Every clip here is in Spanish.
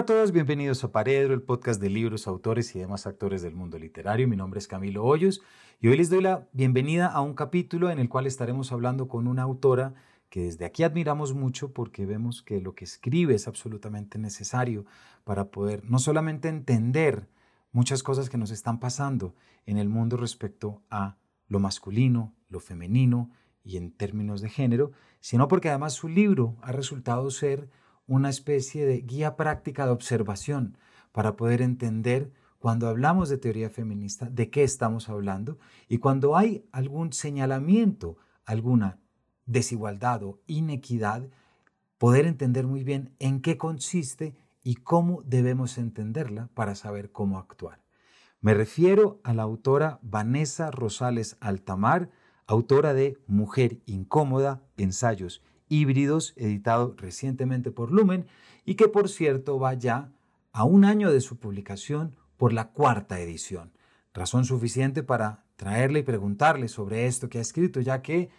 Hola a todos, bienvenidos a Paredro, el podcast de libros, autores y demás actores del mundo literario. Mi nombre es Camilo Hoyos y hoy les doy la bienvenida a un capítulo en el cual estaremos hablando con una autora que desde aquí admiramos mucho porque vemos que lo que escribe es absolutamente necesario para poder no solamente entender muchas cosas que nos están pasando en el mundo respecto a lo masculino, lo femenino y en términos de género, sino porque además su libro ha resultado ser una especie de guía práctica de observación para poder entender cuando hablamos de teoría feminista de qué estamos hablando y cuando hay algún señalamiento, alguna desigualdad o inequidad, poder entender muy bien en qué consiste y cómo debemos entenderla para saber cómo actuar. Me refiero a la autora Vanessa Rosales Altamar, autora de Mujer Incómoda, Ensayos híbridos, editado recientemente por Lumen y que por cierto va ya a un año de su publicación por la cuarta edición. Razón suficiente para traerle y preguntarle sobre esto que ha escrito, ya que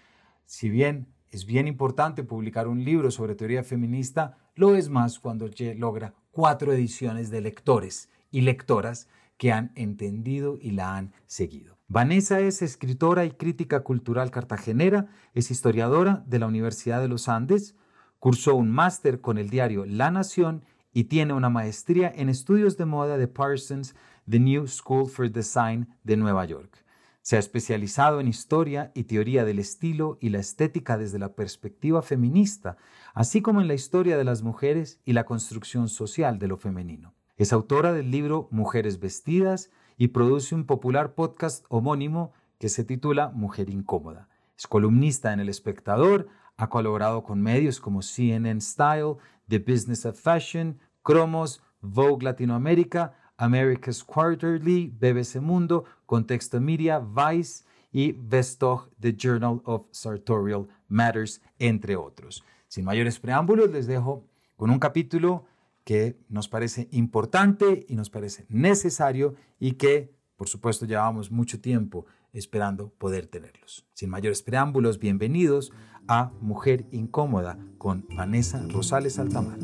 si bien es bien importante publicar un libro sobre teoría feminista, lo es más cuando logra cuatro ediciones de lectores y lectoras que han entendido y la han seguido. Vanessa es escritora y crítica cultural cartagenera, es historiadora de la Universidad de los Andes, cursó un máster con el diario La Nación y tiene una maestría en estudios de moda de Parsons, The New School for Design de Nueva York. Se ha especializado en historia y teoría del estilo y la estética desde la perspectiva feminista, así como en la historia de las mujeres y la construcción social de lo femenino. Es autora del libro Mujeres Vestidas, y produce un popular podcast homónimo que se titula Mujer Incómoda. Es columnista en El Espectador, ha colaborado con medios como CNN Style, The Business of Fashion, Cromos, Vogue Latinoamérica, America's Quarterly, BBC Mundo, Contexto Media, Vice y Vestog, The Journal of Sartorial Matters, entre otros. Sin mayores preámbulos, les dejo con un capítulo que nos parece importante y nos parece necesario y que, por supuesto, llevamos mucho tiempo esperando poder tenerlos. Sin mayores preámbulos, bienvenidos a Mujer Incómoda con Vanessa Rosales Altamar.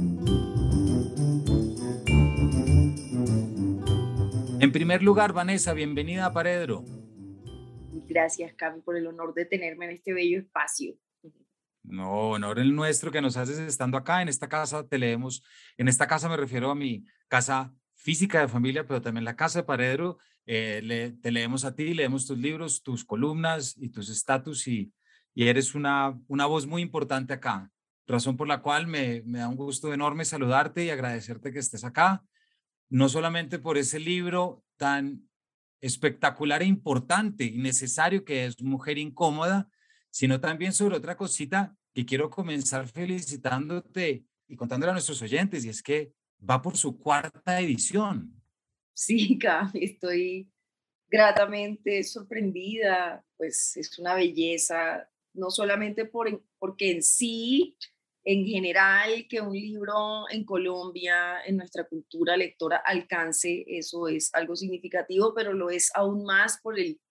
En primer lugar, Vanessa, bienvenida a Paredro. Gracias, Cami, por el honor de tenerme en este bello espacio. No, honor el nuestro que nos haces estando acá. En esta casa te leemos, en esta casa me refiero a mi casa física de familia, pero también la casa de Paredro. Eh, te leemos a ti, leemos tus libros, tus columnas y tus estatus y, y eres una, una voz muy importante acá. Razón por la cual me, me da un gusto enorme saludarte y agradecerte que estés acá. No solamente por ese libro tan espectacular e importante y necesario que es Mujer Incómoda, sino también sobre otra cosita que quiero comenzar felicitándote y contándole a nuestros oyentes, y es que va por su cuarta edición. Sí, estoy gratamente sorprendida, pues es una belleza, no solamente por, porque en sí, en general, que un libro en Colombia, en nuestra cultura lectora, alcance, eso es algo significativo, pero lo es aún más por el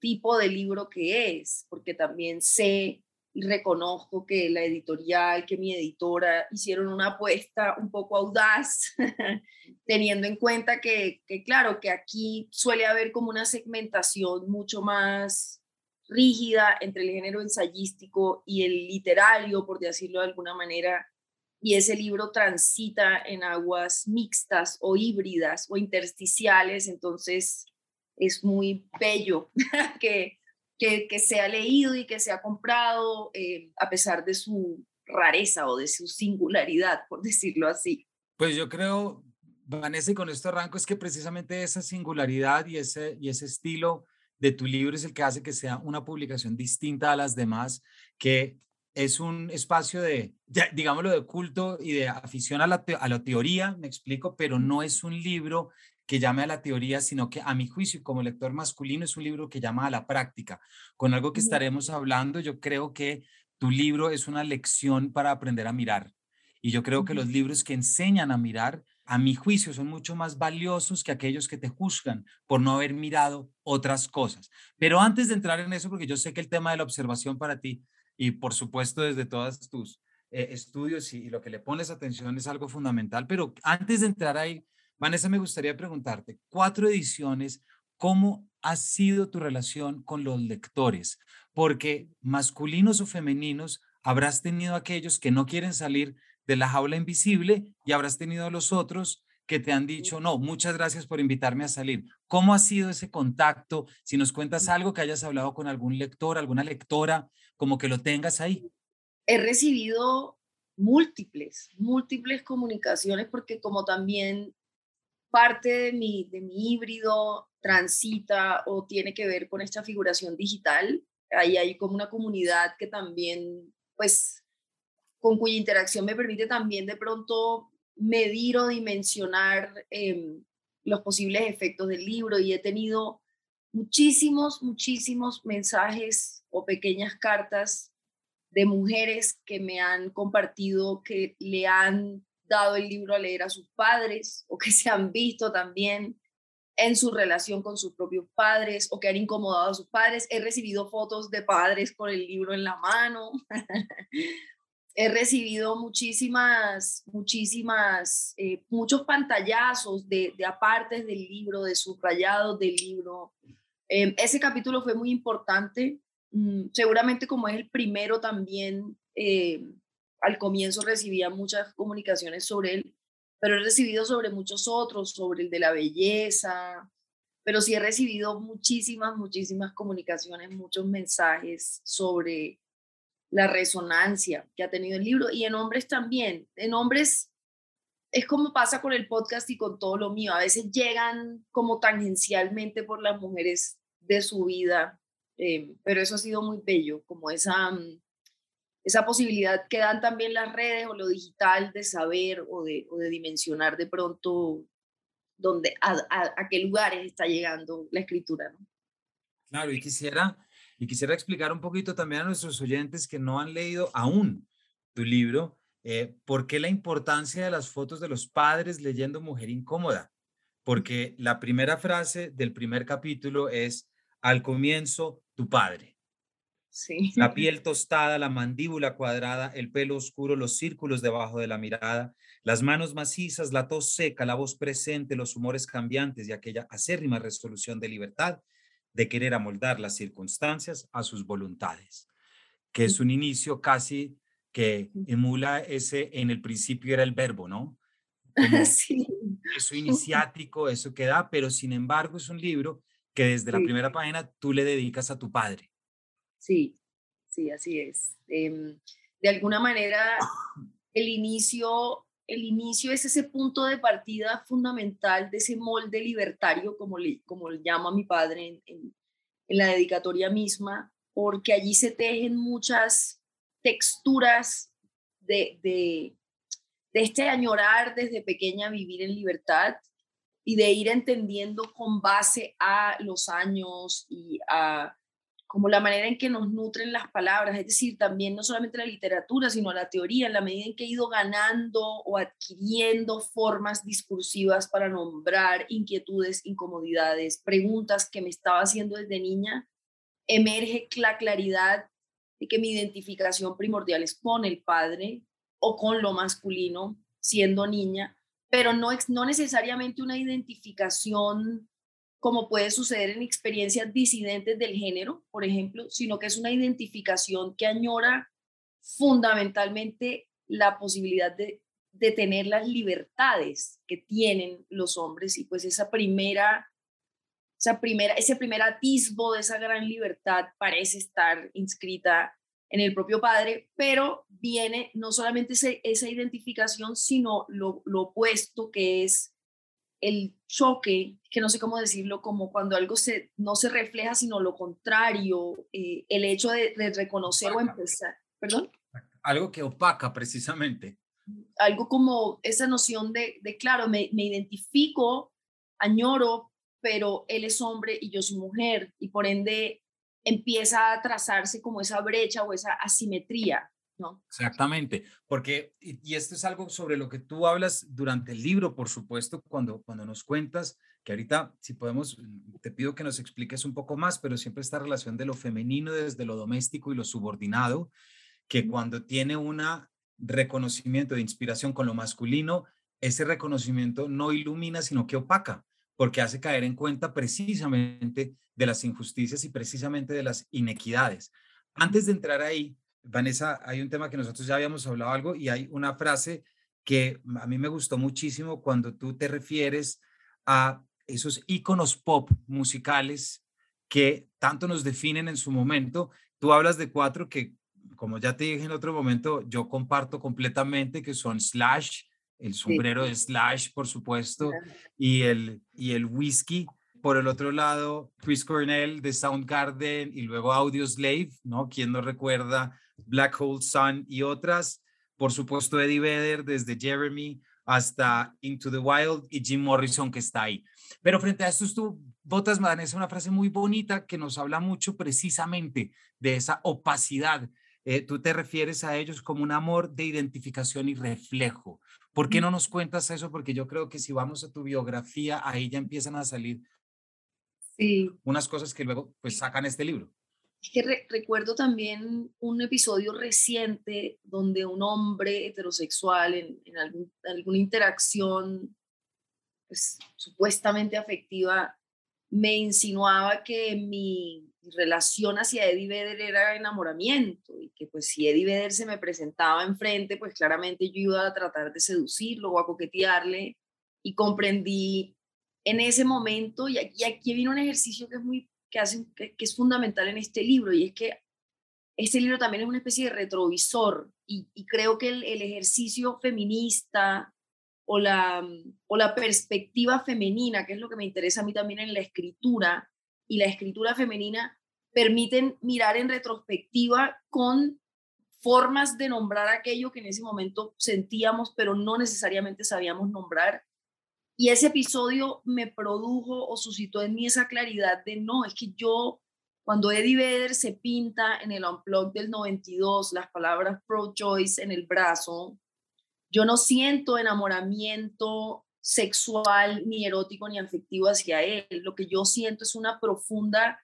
tipo de libro que es, porque también sé y reconozco que la editorial, que mi editora hicieron una apuesta un poco audaz, teniendo en cuenta que, que, claro, que aquí suele haber como una segmentación mucho más rígida entre el género ensayístico y el literario, por decirlo de alguna manera, y ese libro transita en aguas mixtas o híbridas o intersticiales, entonces es muy bello que, que, que sea leído y que sea comprado eh, a pesar de su rareza o de su singularidad, por decirlo así. Pues yo creo, Vanessa, y con esto arranco, es que precisamente esa singularidad y ese, y ese estilo de tu libro es el que hace que sea una publicación distinta a las demás, que es un espacio de, digámoslo, de culto y de afición a la, a la teoría, me explico, pero no es un libro que llame a la teoría, sino que a mi juicio como lector masculino es un libro que llama a la práctica. Con algo que estaremos hablando, yo creo que tu libro es una lección para aprender a mirar. Y yo creo que los libros que enseñan a mirar, a mi juicio, son mucho más valiosos que aquellos que te juzgan por no haber mirado otras cosas. Pero antes de entrar en eso, porque yo sé que el tema de la observación para ti, y por supuesto desde todas tus eh, estudios y, lo que le pones atención es algo fundamental. Pero antes de entrar ahí, Vanessa, me gustaría preguntarte, cuatro ediciones, ¿cómo ha sido tu relación con los lectores? Porque masculinos o femeninos, habrás tenido aquellos que no quieren salir de la jaula invisible y habrás tenido a los otros que te han dicho, no, muchas gracias por invitarme a salir. ¿Cómo ha sido ese contacto? Si nos cuentas algo que hayas hablado con algún lector, alguna lectora, como que lo tengas ahí. He recibido múltiples, múltiples comunicaciones porque como también parte de mi, de mi híbrido transita o tiene que ver con esta figuración digital, ahí hay como una comunidad que también, pues, con cuya interacción me permite también de pronto medir o dimensionar em, los posibles efectos del libro y he tenido muchísimos, muchísimos mensajes o pequeñas cartas de mujeres que me han compartido que le han dado el libro a leer a sus padres o que se han visto también en su relación con sus propios padres o que han incomodado a sus padres. He recibido fotos de padres con el libro en la mano. he recibido muchísimas, muchísimas, eh, muchos pantallazos de, apartes del libro, de subrayados del libro. Em, ese capítulo fue muy importante. Mm, seguramente como es el primero también, eh, al comienzo recibía muchas comunicaciones sobre él, pero he recibido sobre muchos otros, sobre el de la belleza, pero sí he recibido muchísimas, muchísimas comunicaciones, muchos mensajes sobre la resonancia que ha tenido el libro y en hombres también. En hombres es como pasa con el podcast y con todo lo mío. A veces llegan como tangencialmente por las mujeres de su vida, eh, pero eso ha sido muy bello, como esa, mm, esa posibilidad que dan también las redes o lo digital de saber o de, o de dimensionar de pronto dónde, a, a, qué lugares está llegando la escritura. Claro, y quisiera y quisiera explicar un poquito también a nuestros oyentes que no han leído aún tu libro, eh, por qué la importancia de las fotos de los padres leyendo Mujer Incómoda. Porque la primera frase del primer capítulo es, al comienzo, tu padre. Sí. La piel tostada, la mandíbula cuadrada, el pelo oscuro, los círculos debajo de la mirada, las manos macizas, la tos seca, la voz presente, los humores cambiantes y aquella acérrima resolución de libertad de querer amoldar las circunstancias a sus voluntades, que es un inicio casi que emula ese, en el principio era el verbo, ¿no? sí. Eso iniciático, eso que da, pero sin embargo es un libro que desde la primera página tú le dedicas a tu padre. Sí, sí, así es. Em, de alguna manera, el inicio el inicio es ese punto de partida fundamental de ese molde libertario, como le, como le llama mi padre en, la dedicatoria misma, porque allí se tejen muchas texturas de, de, de este añorar desde pequeña vivir en libertad y de ir entendiendo con base a los años y a como la manera en que nos nutren las palabras, es decir, también no solamente la literatura, sino la teoría, en la medida en que he ido ganando o adquiriendo formas discursivas para nombrar inquietudes, incomodidades, preguntas que me estaba haciendo desde niña, emerge la claridad de que mi identificación primordial es con el padre o con lo masculino, siendo niña, pero no, no necesariamente una identificación como puede suceder en experiencias disidentes del género, por ejemplo, sino que es una identificación que añora fundamentalmente la posibilidad de, tener las libertades que tienen los hombres y pues esa primera, esa primera, ese primer atisbo de esa gran libertad parece estar inscrita en el propio padre, pero viene no solamente esa identificación, sino lo opuesto que es el choque, que no sé cómo decirlo, como cuando algo se, no se refleja, sino lo contrario, eh, el hecho de, reconocer o empezar, perdón. Algo que opaca precisamente. Algo como esa noción de, de claro, me, me identifico, añoro, pero él es hombre y yo soy mujer, y por ende empieza a trazarse como esa brecha o esa asimetría. Exactamente, porque, y, esto es algo sobre lo que tú hablas durante el libro, por supuesto, cuando, cuando nos cuentas, que ahorita, si podemos, te pido que nos expliques un poco más, pero siempre esta relación de lo femenino desde lo doméstico y lo subordinado, que cuando tiene una reconocimiento, de inspiración con lo masculino, ese reconocimiento no ilumina, sino que opaca, porque hace caer en cuenta precisamente de las injusticias y precisamente de las inequidades. Antes de entrar ahí, Vanessa, hay un tema que nosotros ya habíamos hablado algo y hay una frase que a mí me gustó muchísimo cuando tú te refieres a esos iconos pop musicales que tanto nos definen en su momento. Tú hablas de cuatro que, como ya te dije en otro momento, yo comparto completamente, que son Slash, el sombrero de Slash, por supuesto, y el, y el whisky. Por el otro lado, Chris Cornell de Soundgarden y luego Audio Slave, ¿no? ¿Quién no recuerda Black Hole Sun y otras? Por supuesto, Eddie Vedder desde Jeremy hasta Into the Wild y Jim Morrison que está ahí. Pero frente a esto, tú botas, es una frase muy bonita que nos habla mucho precisamente de esa opacidad. Eh, tú te refieres a ellos como un amor de identificación y reflejo. ¿Por qué no nos cuentas eso? Porque yo creo que si vamos a tu biografía, ahí ya empiezan a salir sí. unas cosas que luego pues sacan este libro. Es que recuerdo también un episodio reciente donde un hombre heterosexual en, alguna interacción pues, supuestamente afectiva me insinuaba que mi relación hacia Eddie Vedder era enamoramiento y que pues si Eddie Vedder se me presentaba enfrente, pues claramente yo iba a tratar de seducirlo o a coquetearle y comprendí en ese momento, y aquí, aquí viene un ejercicio que es muy que, hace, que, es fundamental en este libro, y es que este libro también es una especie de retrovisor, y, creo que el, el, ejercicio feminista o la, o la perspectiva femenina, que es lo que me interesa a mí también en la escritura, y la escritura femenina permiten mirar en retrospectiva con formas de nombrar aquello que en ese momento sentíamos, pero no necesariamente sabíamos nombrar, y ese episodio me produjo o suscitó en mí esa claridad de no, es que yo, cuando Eddie Vedder se pinta en el Unplug del 92 las palabras pro-choice en el brazo, yo no siento enamoramiento sexual, ni erótico, ni afectivo hacia él. Lo que yo siento es una profunda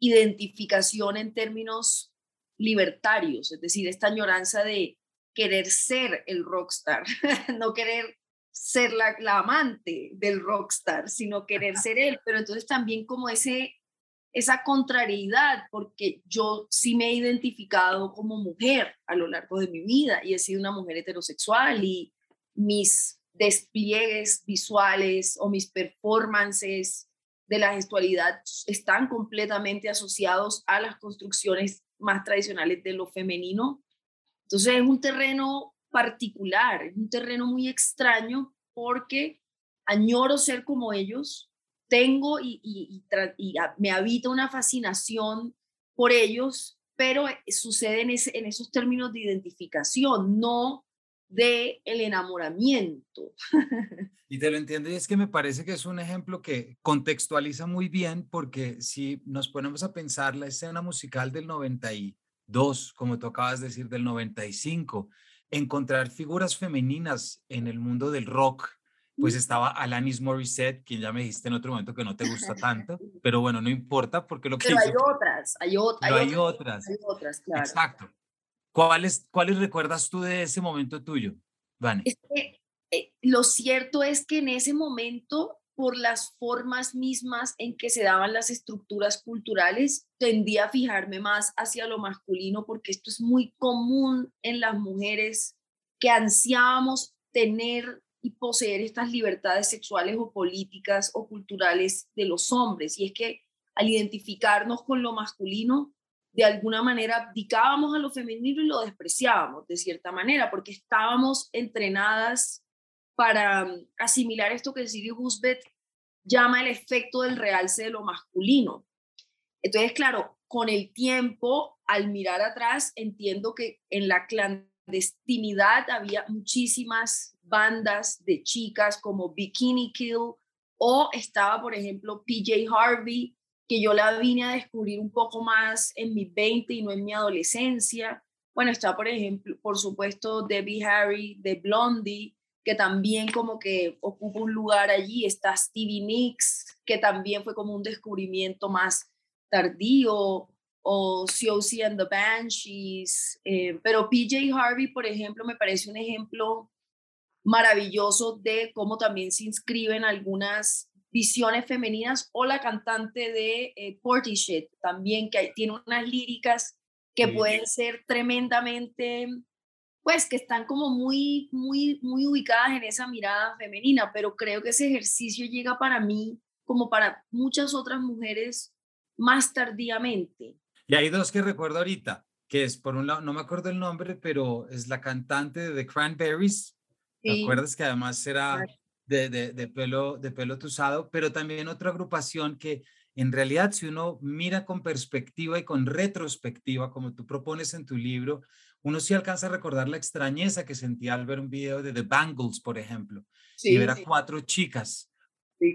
identificación en términos libertarios, es decir, esta añoranza de querer ser el rockstar, no querer ser la, amante del rockstar, sino querer ser él, pero entonces también como ese, esa contrariedad, porque yo sí me he identificado como mujer a lo largo de mi vida y he sido una mujer heterosexual y mis despliegues visuales o mis performances de la gestualidad están completamente asociados a las construcciones más tradicionales de lo femenino. Entonces es un terreno particular, es un terreno muy extraño porque añoro ser como ellos, tengo y, me habita una fascinación por ellos, pero sucede en, en esos términos de identificación, no de el enamoramiento. Y te lo entiendo, y es que me parece que es un ejemplo que contextualiza muy bien, porque si nos ponemos a pensar la escena musical del 92, como tú acabas de decir, del 95, encontrar figuras femeninas en el mundo del rock, pues estaba Alanis Morissette, quien ya me dijiste en otro momento que no te gusta tanto, pero bueno, no importa porque lo que... Pero hay otras, hay, hay, otras. Hay otras, claro. Exacto. ¿Cuáles, ¿Cuáles recuerdas tú de ese momento tuyo, Vane? Eh, lo cierto es que en ese momento por las formas mismas en que se daban las estructuras culturales, tendía a fijarme más hacia lo masculino porque esto es muy común en las mujeres que ansiábamos tener y poseer estas libertades sexuales o políticas o culturales de los hombres. Y es que al identificarnos con lo masculino, de alguna manera abdicábamos a lo femenino y lo despreciábamos de cierta manera, porque estábamos entrenadas para mm, asimilar esto que Sirius Husbeth llama el efecto del realce de lo masculino. Entonces, claro, con el tiempo, al mirar atrás, entiendo que en la clandestinidad había muchísimas bandas de chicas como Bikini Kill o estaba, por ejemplo, PJ Harvey, que yo la vine a descubrir un poco más en mi 20 y no en mi adolescencia. Bueno, está, por ejemplo, por supuesto, Debbie Harry de Blondie, que también como que ocupa un lugar allí. Está Stevie Nicks, que también fue como un descubrimiento más tardío. o COC and the Banshees, eh, pero PJ Harvey, por ejemplo, me parece un ejemplo maravilloso de cómo también se inscriben algunas visiones femeninas o la cantante de eh, Portishead también que tiene unas líricas que pueden ser tremendamente pues que están como muy muy muy ubicadas en esa mirada femenina, pero creo que ese ejercicio llega para mí como para muchas otras mujeres más tardíamente. Y hay dos que recuerdo ahorita, que es por un lado, no me acuerdo el nombre, pero es la cantante de The Cranberries. ¿Te acuerdas que además era de, de, pelo, de pelo tuzado? Pero también otra agrupación que en realidad si uno mira con perspectiva y con retrospectiva, como tú propones en tu libro, uno sí alcanza a recordar la extrañeza que sentía al ver un video de The Bangles, por ejemplo, y ver a cuatro chicas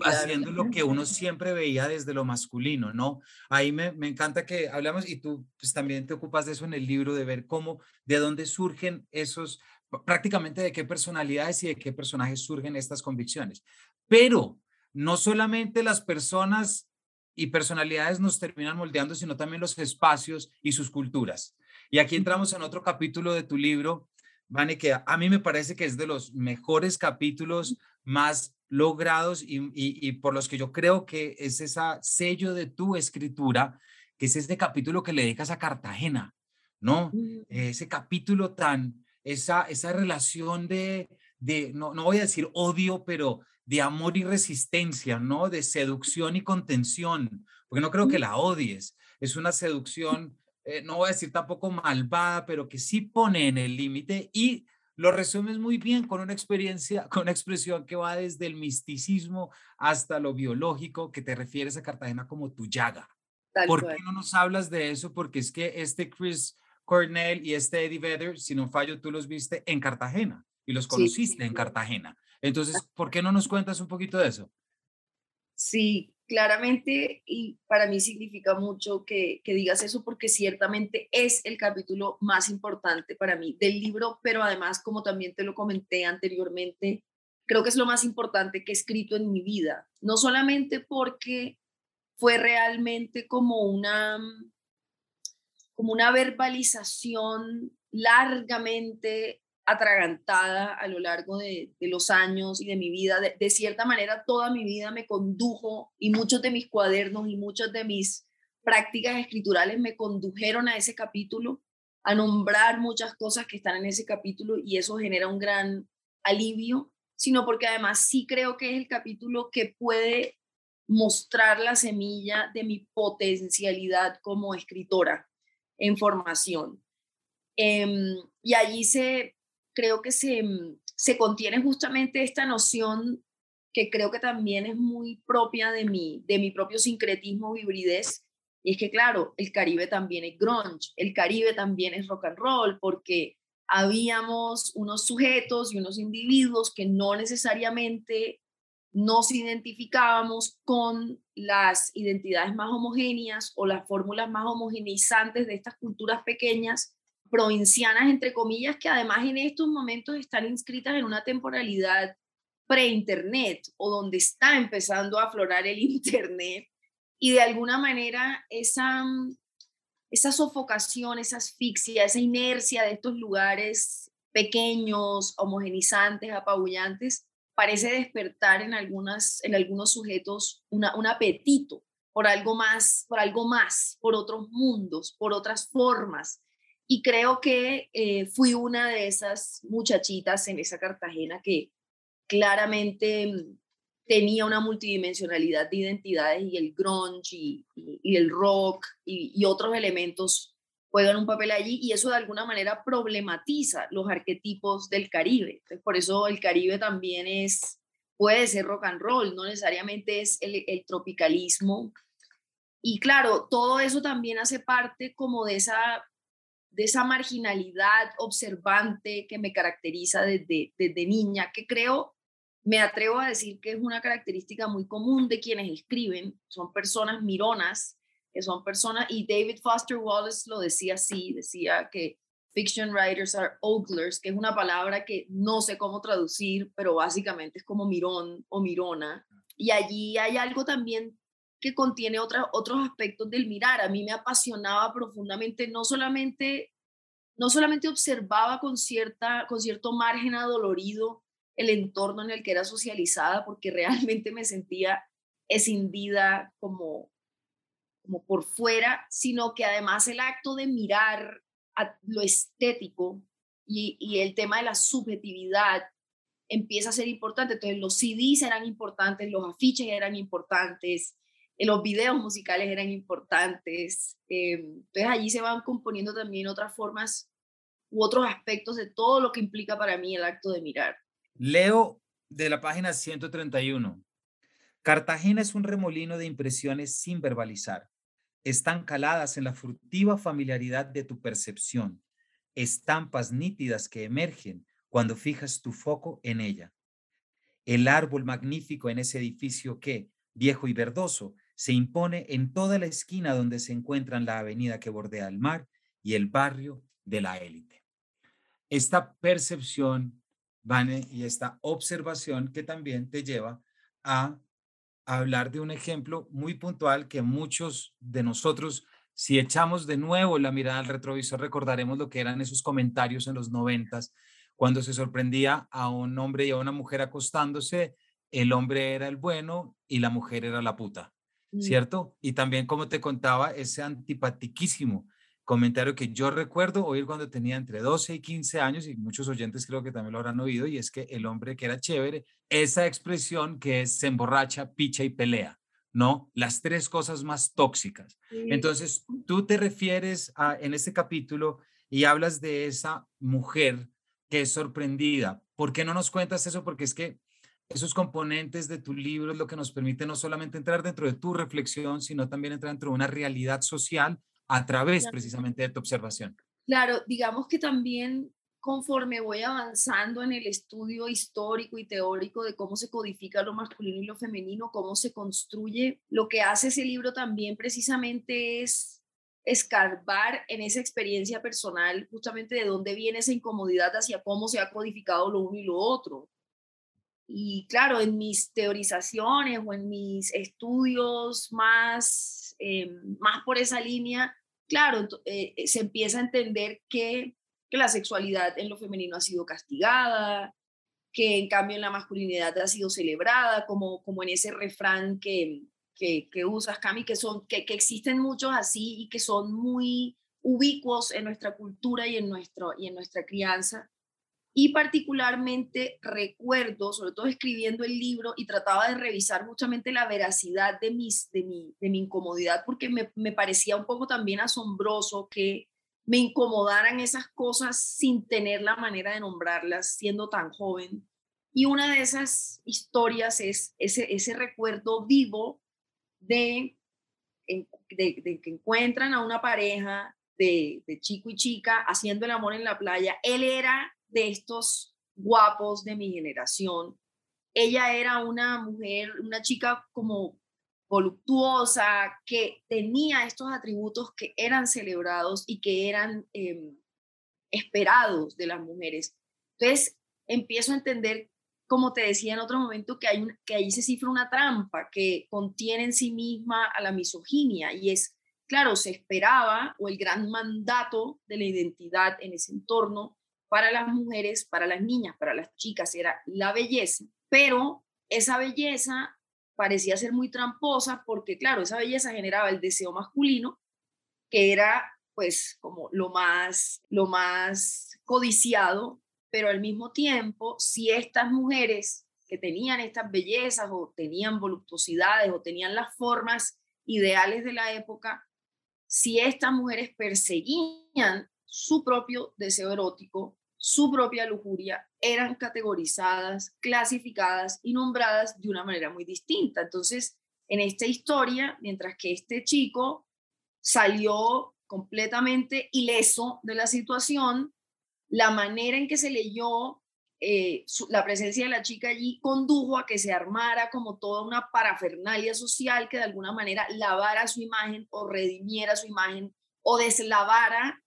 haciendo lo que uno siempre veía desde lo masculino, ¿no? Ahí me, me, encanta que hablamos y tú pues, también te ocupas de eso en el libro, de ver cómo, de dónde surgen esos, prácticamente de qué personalidades y de qué personajes surgen estas convicciones. Pero no solamente las personas y personalidades nos terminan moldeando, sino también los espacios y sus culturas. Y aquí entramos en otro capítulo de tu libro, Vane, que a mí me parece que es de los mejores capítulos más logrados y, por los que yo creo que es ese sello de tu escritura, que es este capítulo que le dedicas a Cartagena, ¿no? Mm. Ese capítulo tan, esa, esa relación de, de no, no voy a decir odio, pero de amor y resistencia, ¿no? De seducción y contención, porque no creo que mm. la odies, es una seducción, eh, no voy a decir tampoco malvada, pero que sí pone en el límite y lo resumes muy bien con una experiencia, con una expresión que va desde el misticismo hasta lo biológico, que te refieres a Cartagena como tu llaga. ¿Por qué no nos hablas de eso? Porque es que este Chris Cornell y este Eddie Vedder, si no fallo, tú los viste en Cartagena y los conociste en Cartagena. Entonces, ¿por qué no nos cuentas un poquito de eso? Sí, claramente y para mí significa mucho que, digas eso porque ciertamente es el capítulo más importante para mí del libro, pero además, como también te lo comenté anteriormente, creo que es lo más importante que he escrito en mi vida, no solamente porque fue realmente como una como una verbalización largamente atragantada a lo largo de, los años y de mi vida. De, cierta manera, toda mi vida me condujo y muchos de mis cuadernos y muchas de mis prácticas escriturales me condujeron a ese capítulo, a nombrar muchas cosas que están en ese capítulo y eso genera un gran alivio, sino porque además sí creo que es el capítulo que puede mostrar la semilla de mi potencialidad como escritora en formación. Em, y allí se, creo que se, mm, se contiene justamente esta noción que creo que también es muy propia de mi, de mi propio sincretismo hibridez, y es que claro, el Caribe también es grunge, el Caribe también es rock and roll, porque habíamos unos sujetos y unos individuos que no necesariamente nos identificábamos con las identidades más homogéneas o las fórmulas más homogeneizantes de estas culturas pequeñas provincianas, entre comillas, que además en estos momentos están inscritas en una temporalidad pre-internet o donde está empezando a aflorar el internet. Y de alguna manera esa, esa sofocación, esa asfixia, esa inercia de estos lugares pequeños, homogenizantes, apabullantes, parece despertar en, algunas, en algunos sujetos un apetito por algo más, por algo más, por otros mundos, por otras formas, y creo que eh, fui una de esas muchachitas en esa Cartagena que claramente mm, tenía una multidimensionalidad de identidades y el grunge y, el rock y, otros elementos juegan un papel allí y eso de alguna manera problematiza los arquetipos del Caribe. por eso el Caribe también es, puede ser rock and roll, no necesariamente es el, el tropicalismo. Y claro, todo eso también hace parte como de esa de esa marginalidad observante que me caracteriza desde, desde niña, que creo, me atrevo a decir que es una característica muy común de quienes escriben, son personas mironas, que son personas, y David Foster Wallace lo decía así, decía que fiction writers are oglers, que es una palabra que no sé cómo traducir, pero básicamente es como mirón o mirona. Y allí hay algo también que contiene otros aspectos del mirar. A mí me apasionaba profundamente, no solamente, no solamente observaba con, cierta, con cierto margen adolorido el entorno en el que era socializada, porque realmente me sentía escindida como, como por fuera, sino que además el acto de mirar a lo estético y, y el tema de la subjetividad empieza a ser importante. Entonces los CDs eran importantes, los afiches eran importantes, los videos musicales eran importantes. Eh, entonces allí se van componiendo también otras formas u otros aspectos de todo lo que implica para mí el acto de mirar. Leo de la página 131. Cartagena es un remolino de impresiones sin verbalizar. Están caladas en la furtiva familiaridad de tu percepción, estampas nítidas que emergen cuando fijas tu foco en ella. El árbol magnífico en ese edificio que, viejo y verdoso, se impone en toda la esquina donde se encuentran la avenida que bordea el mar y el barrio de la élite. Esta percepción, Vane, y esta observación que también te lleva a hablar de un ejemplo muy puntual que muchos de nosotros, si echamos de nuevo la mirada al retrovisor, recordaremos lo que eran esos comentarios en los noventas cuando se sorprendía a un hombre y a una mujer acostándose, el hombre era el bueno y la mujer era la puta. ¿Cierto? Y también, como te contaba, ese antipatiquísimo comentario que yo recuerdo oír cuando tenía entre 12 y 15 años, y muchos oyentes creo que también lo habrán oído, y es que el hombre que era chévere, esa expresión que es se emborracha, picha y pelea. ¿no? Las tres cosas más tóxicas. Entonces, tú te refieres a, en este capítulo y hablas de esa mujer que es sorprendida. ¿Por qué no nos cuentas eso? Porque es que esos componentes de tu libro es lo que nos permite no solamente entrar dentro de tu reflexión, sino también entrar dentro de una realidad social a través precisamente de tu observación. Claro, digamos que también conforme voy avanzando en el estudio histórico y teórico de cómo se codifica lo masculino y lo femenino, cómo se construye, lo que hace ese libro también precisamente es escarbar en esa experiencia personal justamente de dónde viene esa incomodidad hacia cómo se ha codificado lo uno y lo otro. Y claro, en mis teorizaciones o en mis estudios más, eh, más por esa línea, claro, eh, eh, se empieza a entender que, que la sexualidad en lo femenino ha sido castigada, que en cambio en la masculinidad ha sido celebrada, como, como en ese refrán que, que, usas, Cami, que, son, que, que, existen muchos así y que son muy ubicuos en nuestra cultura y en, nuestro, y en nuestra crianza. Y particularmente recuerdo, sobre todo escribiendo el libro, y trataba de revisar justamente la veracidad de, mis, de, mi, de mi incomodidad, porque me, me parecía un poco también asombroso que me incomodaran esas cosas sin tener la manera de nombrarlas, siendo tan joven. Y una de esas historias es ese, ese recuerdo vivo de, de, que encuentran a una pareja de, de, chico y chica haciendo el amor en la playa. Él era de estos guapos de mi generación. Ella era una mujer, una chica como voluptuosa, que tenía estos atributos que eran celebrados y que eran em, esperados de las mujeres. Entonces, empiezo a entender como te decía en otro momento, que, hay que ahí se cifra una trampa que contiene en sí misma a la misoginia y es, claro, se esperaba o el gran mandato de la identidad en ese entorno para las mujeres, para las niñas, para las chicas era la belleza, pero esa belleza parecía ser muy tramposa porque, claro, esa belleza generaba el deseo masculino, que era pues como lo más, lo más codiciado pero al mismo tiempo, si estas mujeres que tenían estas bellezas o tenían voluptuosidades o tenían las formas ideales de la época, si estas mujeres perseguían su propio deseo erótico, su propia lujuria, eran categorizadas, clasificadas y nombradas de una manera muy distinta. Entonces, en esta historia, mientras que este chico salió completamente ileso de la situación, la manera en que se leyó eh, la presencia de la chica allí condujo a que se armara como toda una parafernalia social que de alguna manera lavara su imagen o redimiera su imagen o deslavara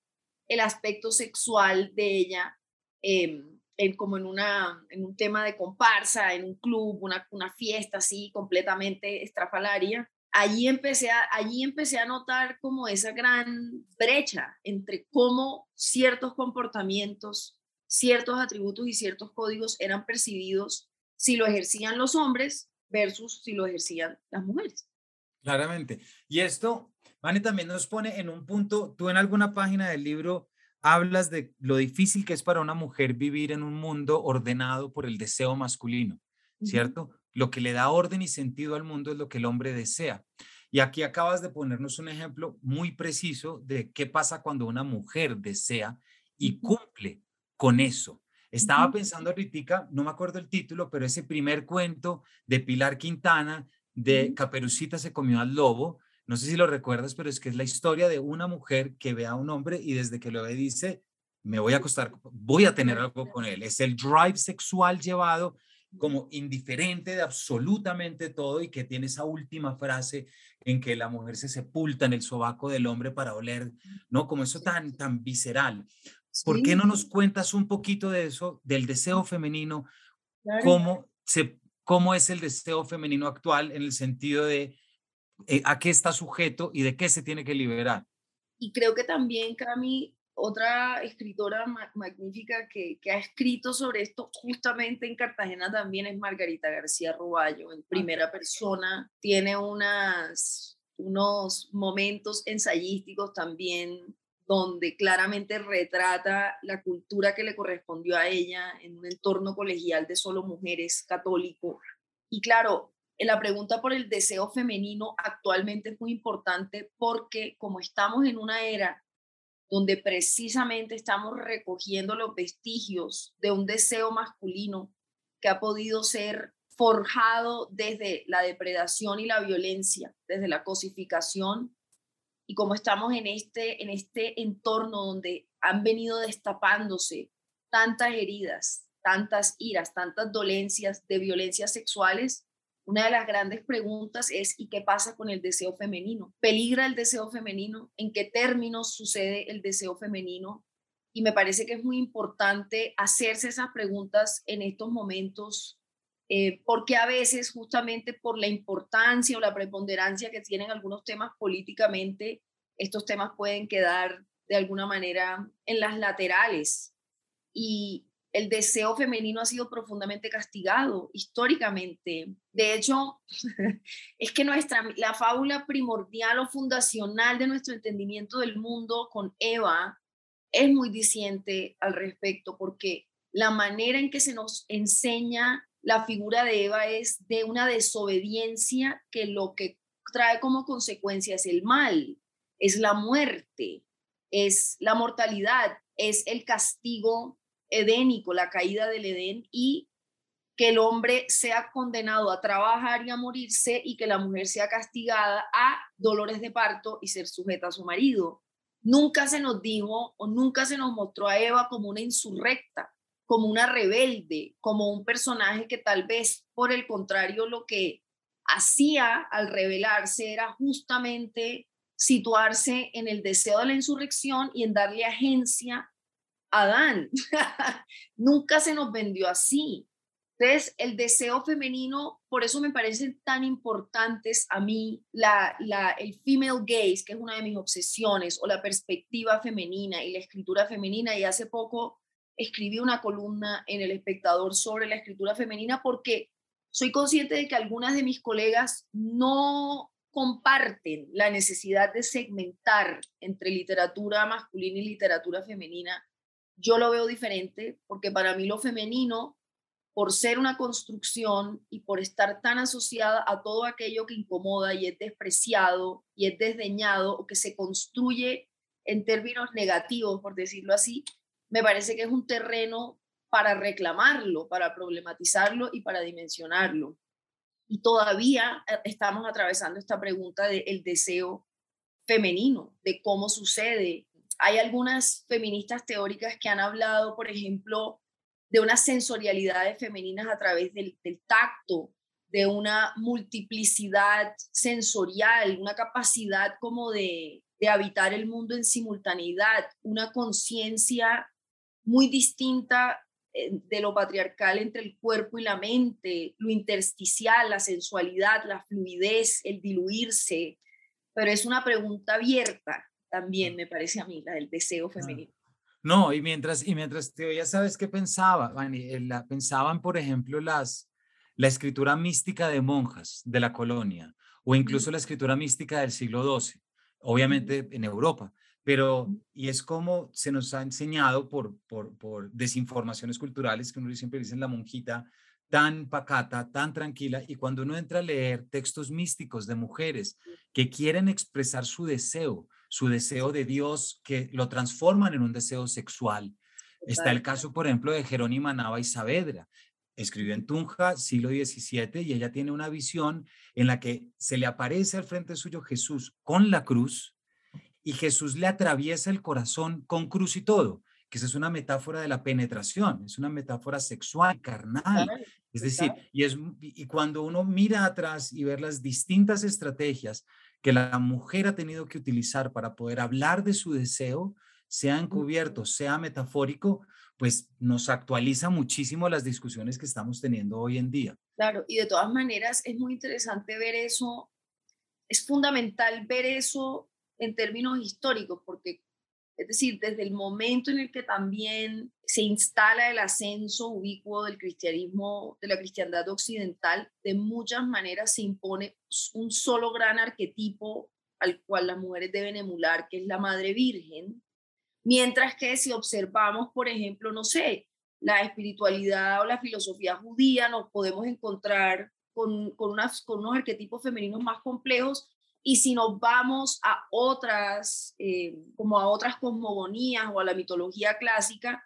el aspecto sexual de ella em, en, como en, una, en un tema de comparsa, en un club, una, una fiesta así completamente estrafalaria. allí empecé, a, allí empecé a notar como esa gran brecha entre cómo ciertos comportamientos, ciertos atributos y ciertos códigos eran percibidos si lo ejercían los hombres versus si lo ejercían las mujeres. Claramente. Y esto, Vane, también nos pone en un punto, tú en alguna página del libro hablas de lo difícil que es para una mujer vivir en un mundo ordenado por el deseo masculino, ¿cierto? Lo que le da orden y sentido al mundo es lo que el hombre desea. Y aquí acabas de ponernos un ejemplo muy preciso de qué pasa cuando una mujer desea y cumple con eso. Estaba pensando ahorita, no me acuerdo el título, pero ese primer cuento de Pilar Quintana de Caperucita se comió al lobo, no sé si lo recuerdas, pero es que es la historia de una mujer que ve a un hombre y desde que lo ve dice, me voy a acostar, voy a tener algo con él. Es el drive sexual llevado como indiferente de absolutamente todo y que tiene esa última frase en que la mujer se sepulta en el sobaco del hombre para oler, ¿no? Como eso tan, tan visceral. ¿Por qué no nos cuentas un poquito de eso, del deseo femenino? ¿Cómo, se, ¿Cómo es el deseo femenino actual en el sentido de eh, a qué está sujeto y de qué se tiene que liberar. Y creo que también, Cami, otra escritora magnífica que, que, ha escrito sobre esto justamente en Cartagena también es Margarita García Ruballo, en ah. primera persona. Tiene unas, unos momentos ensayísticos también donde claramente retrata la cultura que le correspondió a ella en un entorno colegial de solo mujeres católico. Y claro, la pregunta por el deseo femenino actualmente es muy importante porque como estamos en una era donde precisamente estamos recogiendo los vestigios de un deseo masculino que ha podido ser forjado desde la depredación y la violencia, desde la cosificación, y como estamos en este, en este entorno donde han venido destapándose tantas heridas, tantas iras, tantas dolencias de violencias sexuales, una de las grandes preguntas es ¿y qué pasa con el deseo femenino? ¿Peligra el deseo femenino? ¿En qué términos sucede el deseo femenino? Y me parece que es muy importante hacerse esas preguntas en estos momentos, eh, porque a veces justamente por la importancia o la preponderancia que tienen algunos temas políticamente, estos temas pueden quedar de alguna manera en las laterales. Y, el deseo femenino ha sido profundamente castigado históricamente. De hecho, es que nuestra, la fábula primordial o fundacional de nuestro entendimiento del mundo con Eva es muy diciente al respecto, porque la manera en que se nos enseña la figura de Eva es de una desobediencia que lo que trae como consecuencia es el mal, es la muerte, es la mortalidad, es el castigo edénico, la caída del Edén, y que el hombre sea condenado a trabajar y a morirse y que la mujer sea castigada a dolores de parto y ser sujeta a su marido. Nunca se nos dijo o nunca se nos mostró a Eva como una insurrecta, como una rebelde, como un personaje que tal vez por el contrario lo que hacía al rebelarse era justamente situarse en el deseo de la insurrección y en darle agencia Adán. Nunca se nos vendió así. Entonces, el deseo femenino, por eso me parecen tan importantes a mí la, el female gaze, que es una de mis obsesiones, o la perspectiva femenina y la escritura femenina. Y hace poco escribí una columna en El Espectador sobre la escritura femenina porque soy consciente de que algunas de mis colegas no comparten la necesidad de segmentar entre literatura masculina y literatura femenina yo lo veo diferente porque para mí lo femenino, por ser una construcción y por estar tan asociada a todo aquello que incomoda y es despreciado y es desdeñado o que se construye en términos negativos, por decirlo así, me parece que es un terreno para reclamarlo, para problematizarlo y para dimensionarlo. Y todavía eh, estamos atravesando esta pregunta del deseo femenino, de cómo sucede hay algunas feministas teóricas que han hablado, por ejemplo, de unas sensorialidades femeninas a través del, tacto, de una multiplicidad sensorial, una capacidad como de, habitar el mundo en simultaneidad, una conciencia muy distinta eh, de lo patriarcal entre el cuerpo y la mente, lo intersticial, la sensualidad, la fluidez, el diluirse, pero es una pregunta abierta también, me parece a mí, la del deseo femenino. No, y mientras, y mientras te oía, ¿sabes qué pensaba? Eh, pensaban, por ejemplo, las, la escritura mística de monjas de la colonia o incluso la escritura mística del siglo XII, obviamente en Europa. Pero, y es como se nos ha enseñado por, por, por desinformaciones culturales, que uno siempre dice la monjita tan pacata, tan tranquila, y cuando uno entra a leer textos místicos de mujeres que quieren expresar su deseo, su deseo de Dios, que lo transforman en un deseo sexual. Está el caso, por ejemplo, de Jerónima Nava y Saavedra. Escribió en Tunja, siglo XVII, y ella tiene una visión en la que se le aparece al frente suyo Jesús con la cruz, y Jesús le atraviesa el corazón con cruz y todo, que esa es una metáfora de la penetración, es una metáfora sexual, carnal. Es decir, y, es, y cuando uno mira atrás y ver las distintas estrategias que la mujer ha tenido que utilizar para poder hablar de su deseo, sea encubierto, sea metafórico, pues nos actualiza muchísimo las discusiones que estamos teniendo hoy en día. Claro, y de todas maneras es muy interesante ver eso, es fundamental ver eso en términos históricos, porque, es decir, desde el momento en el que también se instala el ascenso ubicuo del cristianismo, de la cristiandad occidental, de muchas maneras se impone un solo gran arquetipo al cual las mujeres deben emular, que es la Madre Virgen, mientras que si observamos, por ejemplo, no sé, la espiritualidad o la filosofía judía, nos podemos encontrar con, con, unos arquetipos femeninos más complejos. Y si nos vamos a otras, eh, como a otras cosmogonías o a la mitología clásica,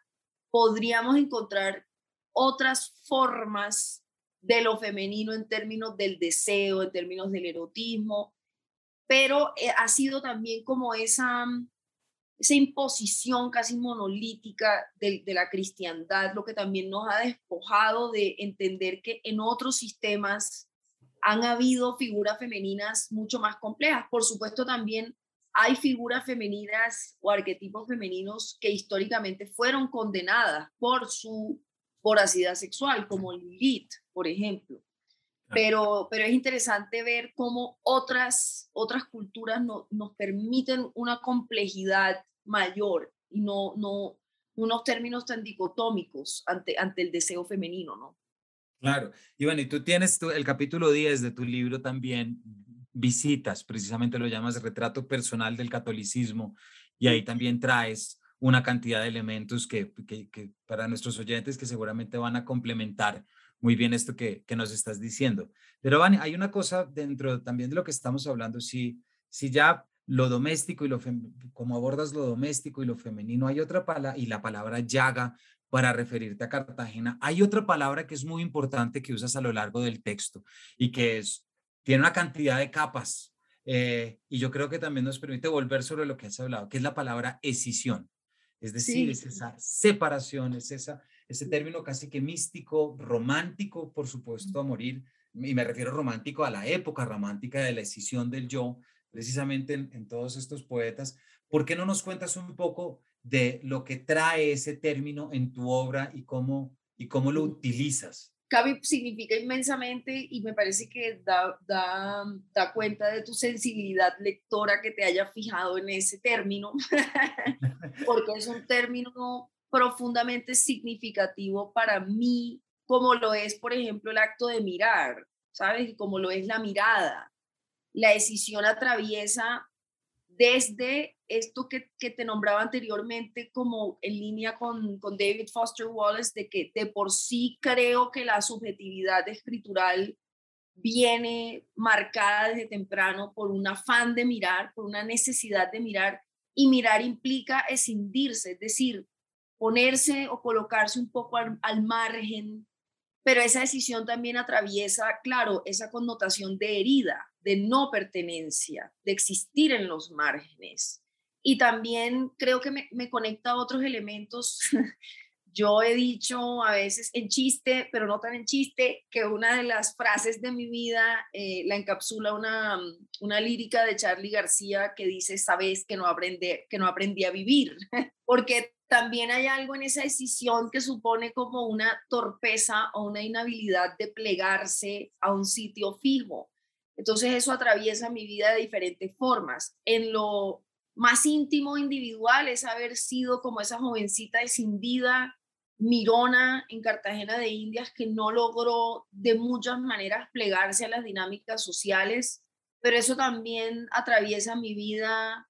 podríamos encontrar otras formas de lo femenino en términos del deseo, en términos del erotismo, pero eh, ha sido también como esa, esa imposición casi monolítica de, de, la cristiandad, lo que también nos ha despojado de entender que en otros sistemas han habido figuras femeninas mucho más complejas. Por supuesto, también hay figuras femeninas o arquetipos femeninos que históricamente fueron condenadas por su voracidad sexual, como Lilith, por ejemplo. Pero, pero es interesante ver cómo otras, otras culturas no, nos permiten una complejidad mayor y no, no unos términos tan dicotómicos ante, ante el deseo femenino, ¿no? Claro. Y bueno, y tú tienes el capítulo 10 de tu libro también, visitas, precisamente lo llamas retrato personal del catolicismo, y ahí también traes una cantidad de elementos que, que, para nuestros oyentes que seguramente van a complementar muy bien esto que, que nos estás diciendo. Pero Vani, hay una cosa dentro también de lo que estamos hablando, si, si ya lo doméstico y lo, como abordas lo doméstico y lo femenino, hay otra palabra, y la palabra llaga para referirte a Cartagena. Hay otra palabra que es muy importante que usas a lo largo del texto y que es, tiene una cantidad de capas eh, y yo creo que también nos permite volver sobre lo que has hablado, que es la palabra escisión. Es decir, es esa separación, es esa, ese término casi que místico, romántico, por supuesto, a morir, y me refiero romántico a la época romántica de la escisión del yo, precisamente en, en todos estos poetas. ¿Por qué no nos cuentas un poco de lo que trae ese término en tu obra y cómo, y cómo lo utilizas. Cabi significa inmensamente y me parece que da, da, da, cuenta de tu sensibilidad lectora que te haya fijado en ese término, porque es un término profundamente significativo para mí, como lo es, por ejemplo, el acto de mirar, ¿sabes? Como lo es la mirada. La decisión atraviesa desde esto que, te nombraba anteriormente como en línea con, con, David Foster Wallace, de que de por sí creo que la subjetividad escritural viene marcada desde temprano por un afán de mirar, por una necesidad de mirar, y mirar implica escindirse, es decir, ponerse o colocarse un poco al, al margen, pero esa decisión también atraviesa, claro, esa connotación de herida, de no pertenencia, de existir en los márgenes. Y también creo que me, conecta a otros elementos. yo he dicho a veces en chiste, pero no tan en chiste, que una de las frases de mi vida eh, la encapsula una, una lírica de Charlie García que dice, sabes que no, aprende, que no aprendí a vivir, porque también hay algo en esa decisión que supone como una torpeza o una inhabilidad de plegarse a un sitio fijo. Entonces eso atraviesa mi vida de diferentes formas. En lo más íntimo, individual, es haber sido como esa jovencita descendida mirona en Cartagena de Indias que no logró de muchas maneras plegarse a las dinámicas sociales, pero eso también atraviesa mi vida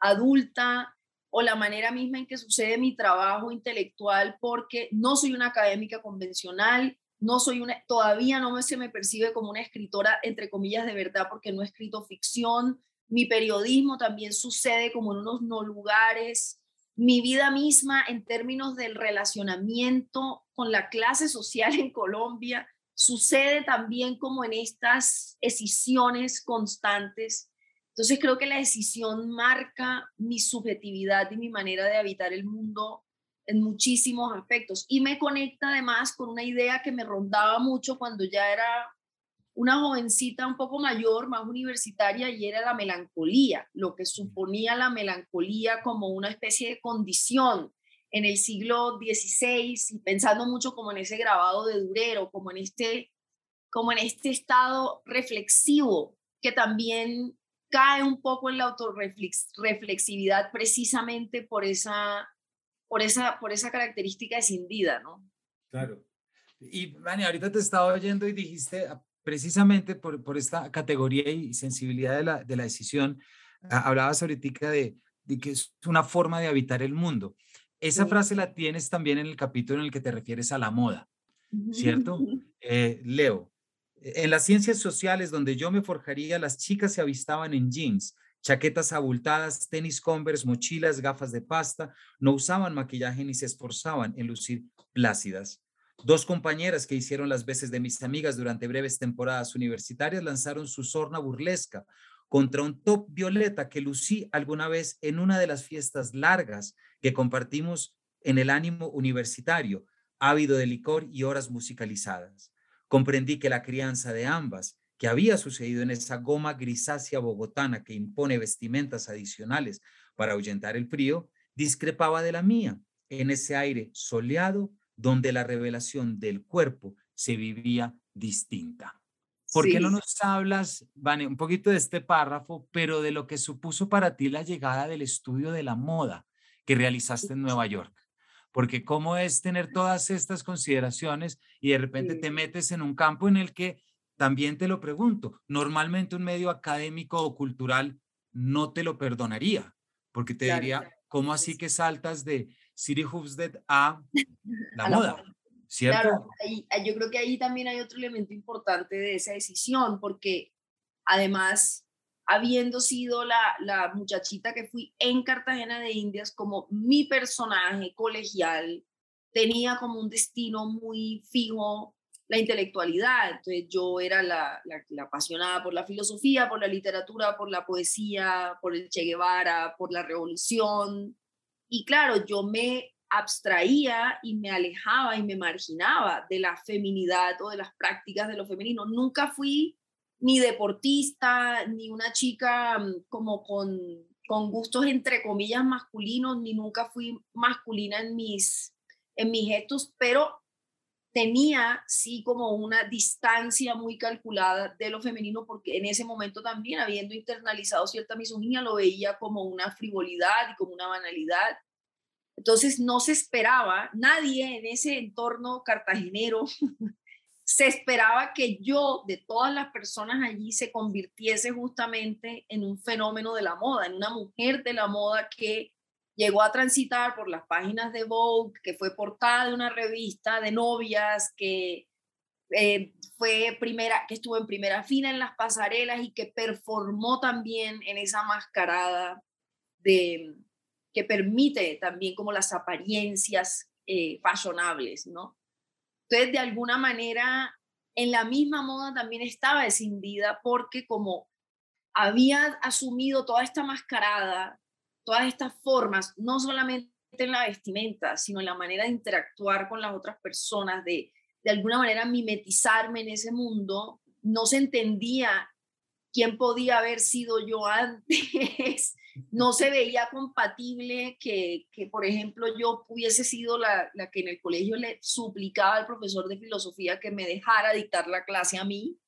adulta o la manera misma en que sucede mi trabajo intelectual porque no soy una académica convencional, no soy una todavía no se me percibe como una escritora entre comillas de verdad porque no he escrito ficción. Mi periodismo también sucede como en unos no lugares mi vida misma en términos del relacionamiento con la clase social en Colombia sucede también como en estas decisiones constantes. Entonces creo que la decisión marca mi subjetividad y mi manera de habitar el mundo en muchísimos aspectos. Y me conecta además con una idea que me rondaba mucho cuando ya era una jovencita un poco mayor, más universitaria, y era la melancolía, lo que suponía la melancolía como una especie de condición en el siglo XVI, y pensando mucho como en ese grabado de Durero, como en este, como en este estado reflexivo que también cae un poco en la autorreflexividad precisamente por esa, por esa, por esa característica escindida, ¿no? Claro. Y, Vani, ahorita te estaba oyendo y dijiste, precisamente por, por esta categoría y sensibilidad de la, de la decisión, hablabas ahorita de, de, que es una forma de habitar el mundo. Esa frase la tienes también en el capítulo en el que te refieres a la moda, ¿cierto? Eh, Leo, en las ciencias sociales donde yo me forjaría, las chicas se avistaban en jeans, chaquetas abultadas, tenis converse, mochilas, gafas de pasta, no usaban maquillaje ni se esforzaban en lucir plácidas. Dos compañeras que hicieron las veces de mis amigas durante breves temporadas universitarias lanzaron su sorna burlesca contra un top violeta que lucí alguna vez en una de las fiestas largas que compartimos en el ánimo universitario, ávido de licor y horas musicalizadas. Comprendí que la crianza de ambas, que había sucedido en esa goma grisácea bogotana que impone vestimentas adicionales para ahuyentar el frío, discrepaba de la mía, en ese aire soleado donde la revelación del cuerpo se vivía distinta. ¿Por qué no nos hablas, Vane, un poquito de este párrafo, pero de lo que supuso para ti la llegada del estudio de la moda que realizaste en Nueva York? Porque cómo es tener todas estas consideraciones y de repente te metes en un campo en el que también te lo pregunto, normalmente un medio académico o cultural no te lo perdonaría, porque te diría, ¿cómo así que saltas de City Dead a la moda, ¿cierto? Claro, yo creo que ahí también hay otro elemento importante de esa decisión, porque además, habiendo sido la, la muchachita que fui en Cartagena de Indias como mi personaje colegial, tenía como un destino muy fijo la intelectualidad. Entonces yo era la, la, apasionada por la filosofía, por la literatura, por la poesía, por el Che Guevara, por la revolución, y claro, yo me abstraía y me alejaba y me marginaba de la feminidad o de las prácticas de lo femenino. Nunca fui ni deportista, ni una chica mm, como con, con gustos entre comillas masculinos, ni nunca fui masculina en mis, en mis gestos, pero tenía sí como una distancia muy calculada de lo femenino porque en ese momento también habiendo internalizado cierta misoginia lo veía como una frivolidad y como una banalidad. Entonces no se esperaba, nadie en ese entorno cartagenero se esperaba que yo, de todas las personas allí, se convirtiese justamente en un fenómeno de la moda, en una mujer de la moda que llegó a transitar por las páginas de Vogue, que fue portada de una revista de novias, que eh, fue primera, que estuvo en primera fila en las pasarelas y que performó también en esa mascarada de que permite también como las apariencias eh, fashionables, ¿no? Entonces, de alguna manera, en la misma moda también estaba escindida porque como había asumido toda esta mascarada todas estas formas, no solamente en la vestimenta, sino en la manera de interactuar con las otras personas, de de alguna manera mimetizarme en ese mundo, no se entendía quién podía haber sido yo antes, no se veía compatible que, por ejemplo, yo hubiese sido la, la, que en el colegio le suplicaba al profesor de filosofía que me dejara dictar la clase a mí,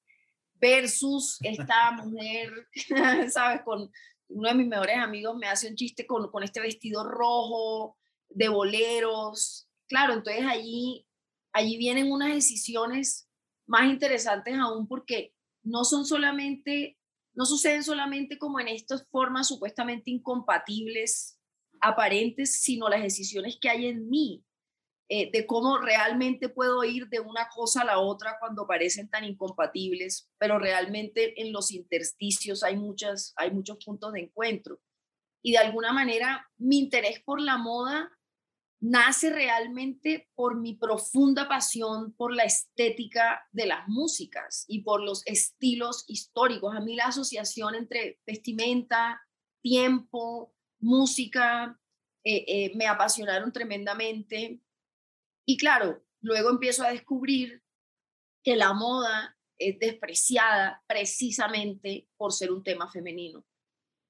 versus esta mujer, ¿sabes? Con uno de mis mejores amigos me hace un chiste con, con este vestido rojo de boleros. Claro, entonces allí, allí vienen unas decisiones más interesantes aún porque no son solamente, no suceden solamente como en estas formas supuestamente incompatibles aparentes, sino las decisiones que hay en mí, eh, de cómo realmente puedo ir de una cosa a la otra cuando parecen tan incompatibles, pero realmente en los intersticios hay, muchas, hay muchos puntos de encuentro. Y de alguna manera mi interés por la moda nace realmente por mi profunda pasión por la estética de las músicas y por los estilos históricos. A mí la asociación entre vestimenta, tiempo, música, eh, eh, me apasionaron tremendamente. Y claro, luego empiezo a descubrir que la moda es despreciada precisamente por ser un tema femenino,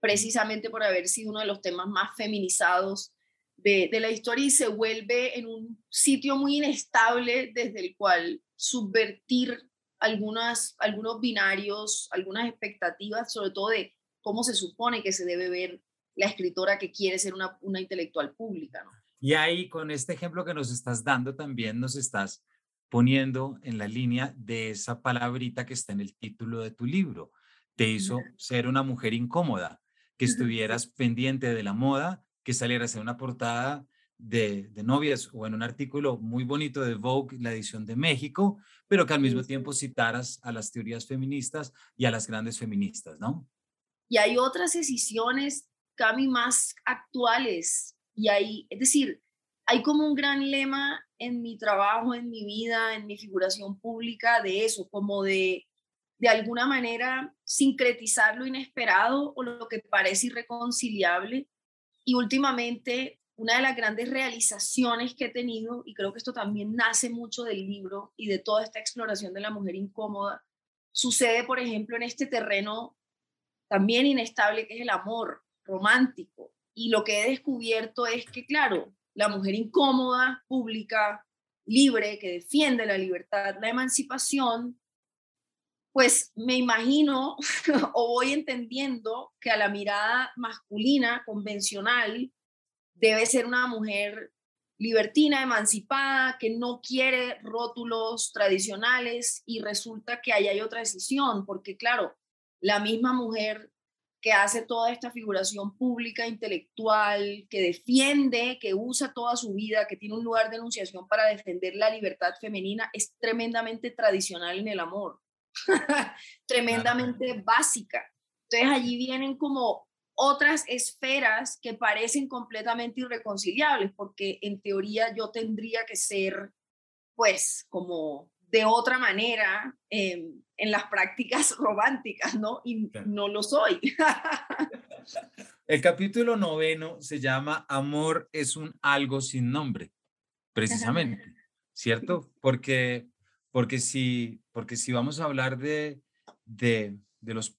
precisamente por haber sido uno de los temas más feminizados de, la historia y se vuelve en un sitio muy inestable desde el cual subvertir algunas, algunos binarios, algunas expectativas, sobre todo de cómo se supone que se debe ver la escritora que quiere ser una, una intelectual pública. ¿no? Y ahí, con este ejemplo que nos estás dando, también nos estás poniendo en la línea de esa palabrita que está en el título de tu libro. Te hizo ser una mujer incómoda, que estuvieras pendiente de la moda, que salieras en una portada de, novias o en un artículo muy bonito de Vogue, la edición de México, pero que al mismo tiempo citaras a las teorías feministas y a las grandes feministas, ¿no? Y hay otras decisiones, Cami, más actuales. Y hay, es decir, hay como un gran lema en mi trabajo, en mi vida, en mi figuración pública de eso, como de, de alguna manera, sincretizar lo inesperado o lo que parece irreconciliable y últimamente, una de las grandes realizaciones que he tenido, y creo que esto también nace mucho del libro y de toda esta exploración de la mujer incómoda, sucede, por ejemplo, en este terreno también inestable que es el amor romántico. Y lo que he descubierto es que, claro, la mujer incómoda, pública, libre, que defiende la libertad, la emancipación, pues me imagino o voy entendiendo que a la mirada masculina convencional debe ser una mujer libertina, emancipada, que no quiere rótulos tradicionales y resulta que ahí hay otra decisión, porque claro, la misma mujer que hace toda esta figuración pública, intelectual, que defiende, que usa toda su vida, que tiene un lugar de enunciación para defender la libertad femenina, es tremendamente tradicional en el amor. tremendamente básica. Entonces allí vienen como otras esferas que parecen completamente irreconciliables, porque en teoría yo tendría que ser, pues, como de otra manera en las prácticas románticas, ¿no? Y no lo soy. El capítulo noveno se llama Amor es un algo sin nombre, precisamente, ¿cierto? Porque porque si, porque si vamos a hablar de, de, de los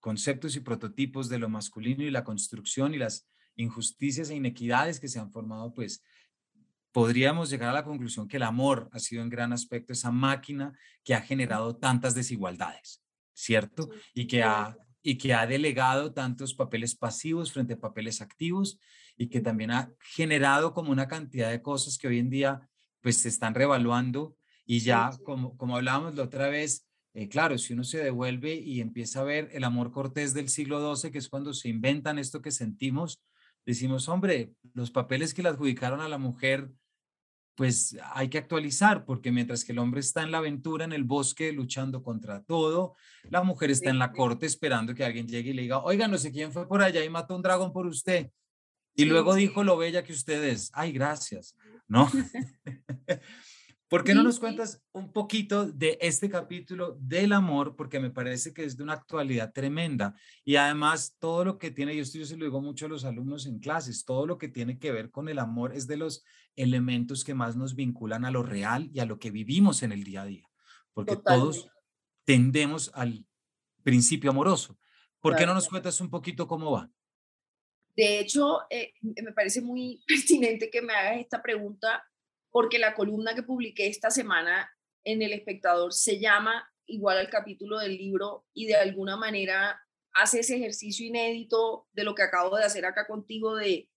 conceptos y prototipos de lo masculino y la construcción y las injusticias e inequidades que se han formado, pues podríamos llegar a la conclusión que el amor ha sido en gran aspecto esa máquina que ha generado tantas desigualdades, ¿cierto? Y que ha, y que ha delegado tantos papeles pasivos frente a papeles activos y que también ha generado como una cantidad de cosas que hoy en día pues se están revaluando y ya, como, como hablábamos la otra vez, eh, claro, si uno se devuelve y empieza a ver el amor cortés del siglo XII, que es cuando se inventan esto que sentimos, decimos, hombre, los papeles que le adjudicaron a la mujer, pues hay que actualizar, porque mientras que el hombre está en la aventura, en el bosque, luchando contra todo, la mujer está en la corte esperando que alguien llegue y le diga, oiga, no sé quién fue por allá y mató un dragón por usted. Y luego dijo lo bella que usted es. Ay, gracias. ¿No? ¿Por qué no nos cuentas un poquito de este capítulo del amor? Porque me parece que es de una actualidad tremenda. Y además, todo lo que tiene, yo esto yo se lo digo mucho a los alumnos en clases, todo lo que tiene que ver con el amor es de los elementos que más nos vinculan a lo real y a lo que vivimos en el día a día. Porque todos tendemos al principio amoroso. ¿Por qué no nos cuentas un poquito cómo va? De hecho, eh, me parece muy pertinente que me hagas esta pregunta porque la columna que publiqué esta semana en El Espectador se llama igual al capítulo del libro y de alguna manera hace ese ejercicio inédito de lo que acabo de hacer acá contigo de,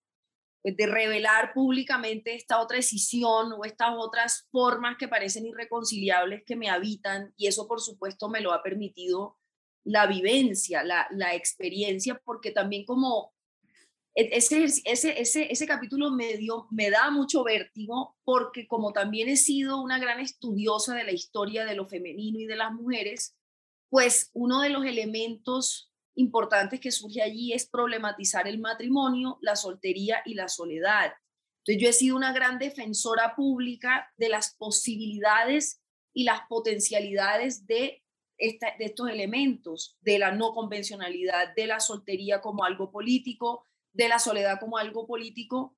pues, de revelar públicamente esta otra decisión o estas otras formas que parecen irreconciliables que me habitan y eso por supuesto me lo ha permitido la vivencia, la, la experiencia, porque también como ese, ese, ese, ese capítulo me, dio, me da mucho vértigo porque como también he sido una gran estudiosa de la historia de lo femenino y de las mujeres, pues uno de los elementos importantes que surge allí es problematizar el matrimonio, la soltería y la soledad. Entonces yo he sido una gran defensora pública de las posibilidades y las potencialidades de, esta, de estos elementos, de la no convencionalidad, de la soltería como algo político, de la soledad como algo político,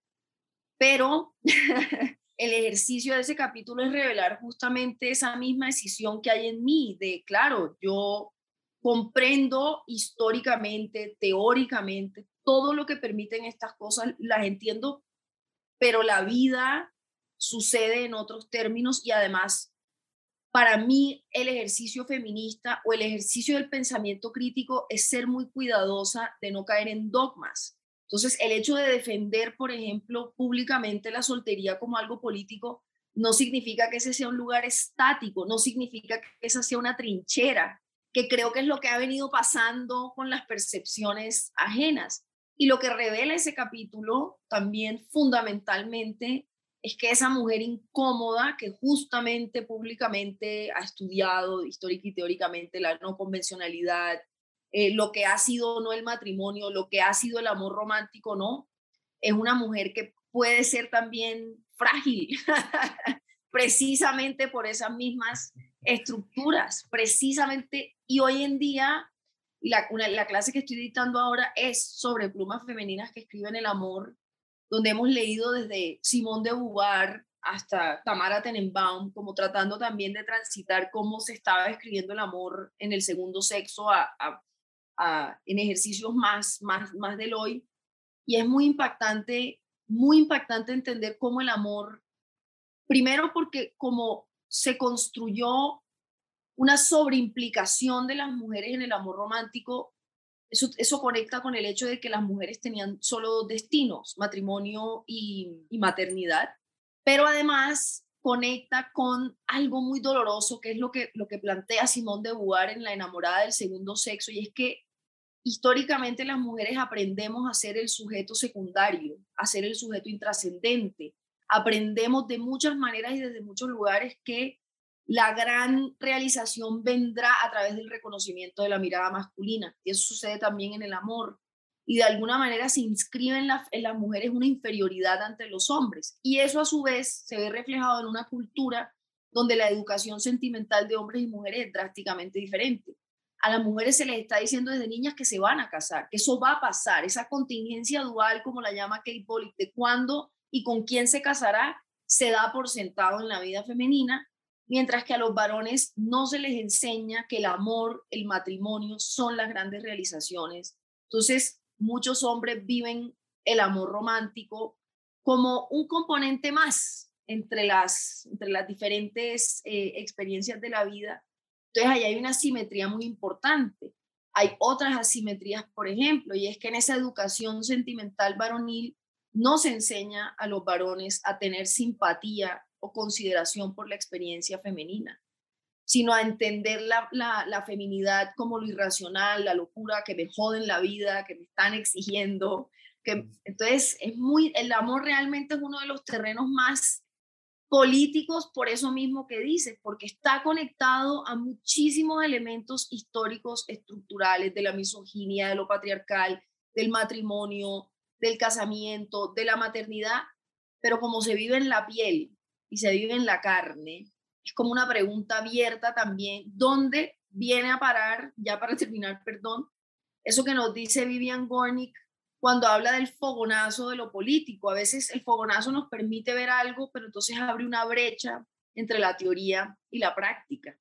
pero el ejercicio de ese capítulo es revelar justamente esa misma decisión que hay en mí, de, claro, yo comprendo históricamente, teóricamente, todo lo que permiten estas cosas, las entiendo, pero la vida sucede en otros términos y además, para mí, el ejercicio feminista o el ejercicio del pensamiento crítico es ser muy cuidadosa de no caer en dogmas. Entonces, el hecho de defender, por ejemplo, públicamente la soltería como algo político, no significa que ese sea un lugar estático, no significa que esa sea una trinchera, que creo que es lo que ha venido pasando con las percepciones ajenas. Y lo que revela ese capítulo también fundamentalmente es que esa mujer incómoda que justamente públicamente ha estudiado histórica y teóricamente la no convencionalidad, eh, lo que ha sido no el matrimonio, lo que ha sido el amor romántico, no. Es una mujer que puede ser también frágil, precisamente por esas mismas estructuras, precisamente. Y hoy en día, la, la clase que estoy dictando ahora es sobre plumas femeninas que escriben el amor, donde hemos leído desde Simón de Beauvoir hasta Tamara Tenenbaum, como tratando también de transitar cómo se estaba escribiendo el amor en el segundo sexo a, en ejercicios más, más, más del hoy. Y es muy impactante, muy impactante entender cómo el amor, primero porque como se construyó una sobreimplicación de las mujeres en el amor romántico, eso, eso conecta con el hecho de que las mujeres tenían solo dos destinos, matrimonio y, y maternidad, pero además conecta con algo muy doloroso, que es lo que, lo que plantea Simón de Beauvoir en La enamorada del segundo sexo, y es que históricamente las mujeres aprendemos a ser el sujeto secundario, a ser el sujeto intrascendente. Aprendemos de muchas maneras y desde muchos lugares que la gran realización vendrá a través del reconocimiento de la mirada masculina. Y eso sucede también en el amor. Y de alguna manera se inscribe en, en las mujeres una inferioridad ante los hombres. Y eso a su vez se ve reflejado en una cultura donde la educación sentimental de hombres y mujeres es drásticamente diferente a las mujeres se les está diciendo desde niñas que se van a casar, que eso va a pasar, esa contingencia dual, como la llama Kate Pollock, de cuándo y con quién se casará, se da por sentado en la vida femenina, mientras que a los varones no se les enseña que el amor, el matrimonio son las grandes realizaciones. Entonces, muchos hombres viven el amor romántico como un componente más entre las, entre las diferentes eh, experiencias de la vida entonces, ahí hay una asimetría muy importante. Hay otras asimetrías, por ejemplo, y es que en esa educación sentimental varonil no se enseña a los varones a tener simpatía o consideración por la experiencia femenina, sino a entender la, la, feminidad como lo irracional, la locura, que me joden la vida, que me están exigiendo. Que, entonces, es muy, el amor realmente es uno de los terrenos más políticos por eso mismo que dices, porque está conectado a muchísimos elementos históricos estructurales de la misoginia, de lo patriarcal, del matrimonio, del casamiento, de la maternidad, pero como se vive en la piel y se vive en la carne, es como una pregunta abierta también, ¿dónde viene a parar, ya para terminar, perdón, eso que nos dice Vivian Gornick cuando habla del fogonazo de lo político? A veces el fogonazo nos permite ver algo, pero entonces abre una brecha entre la teoría y la práctica.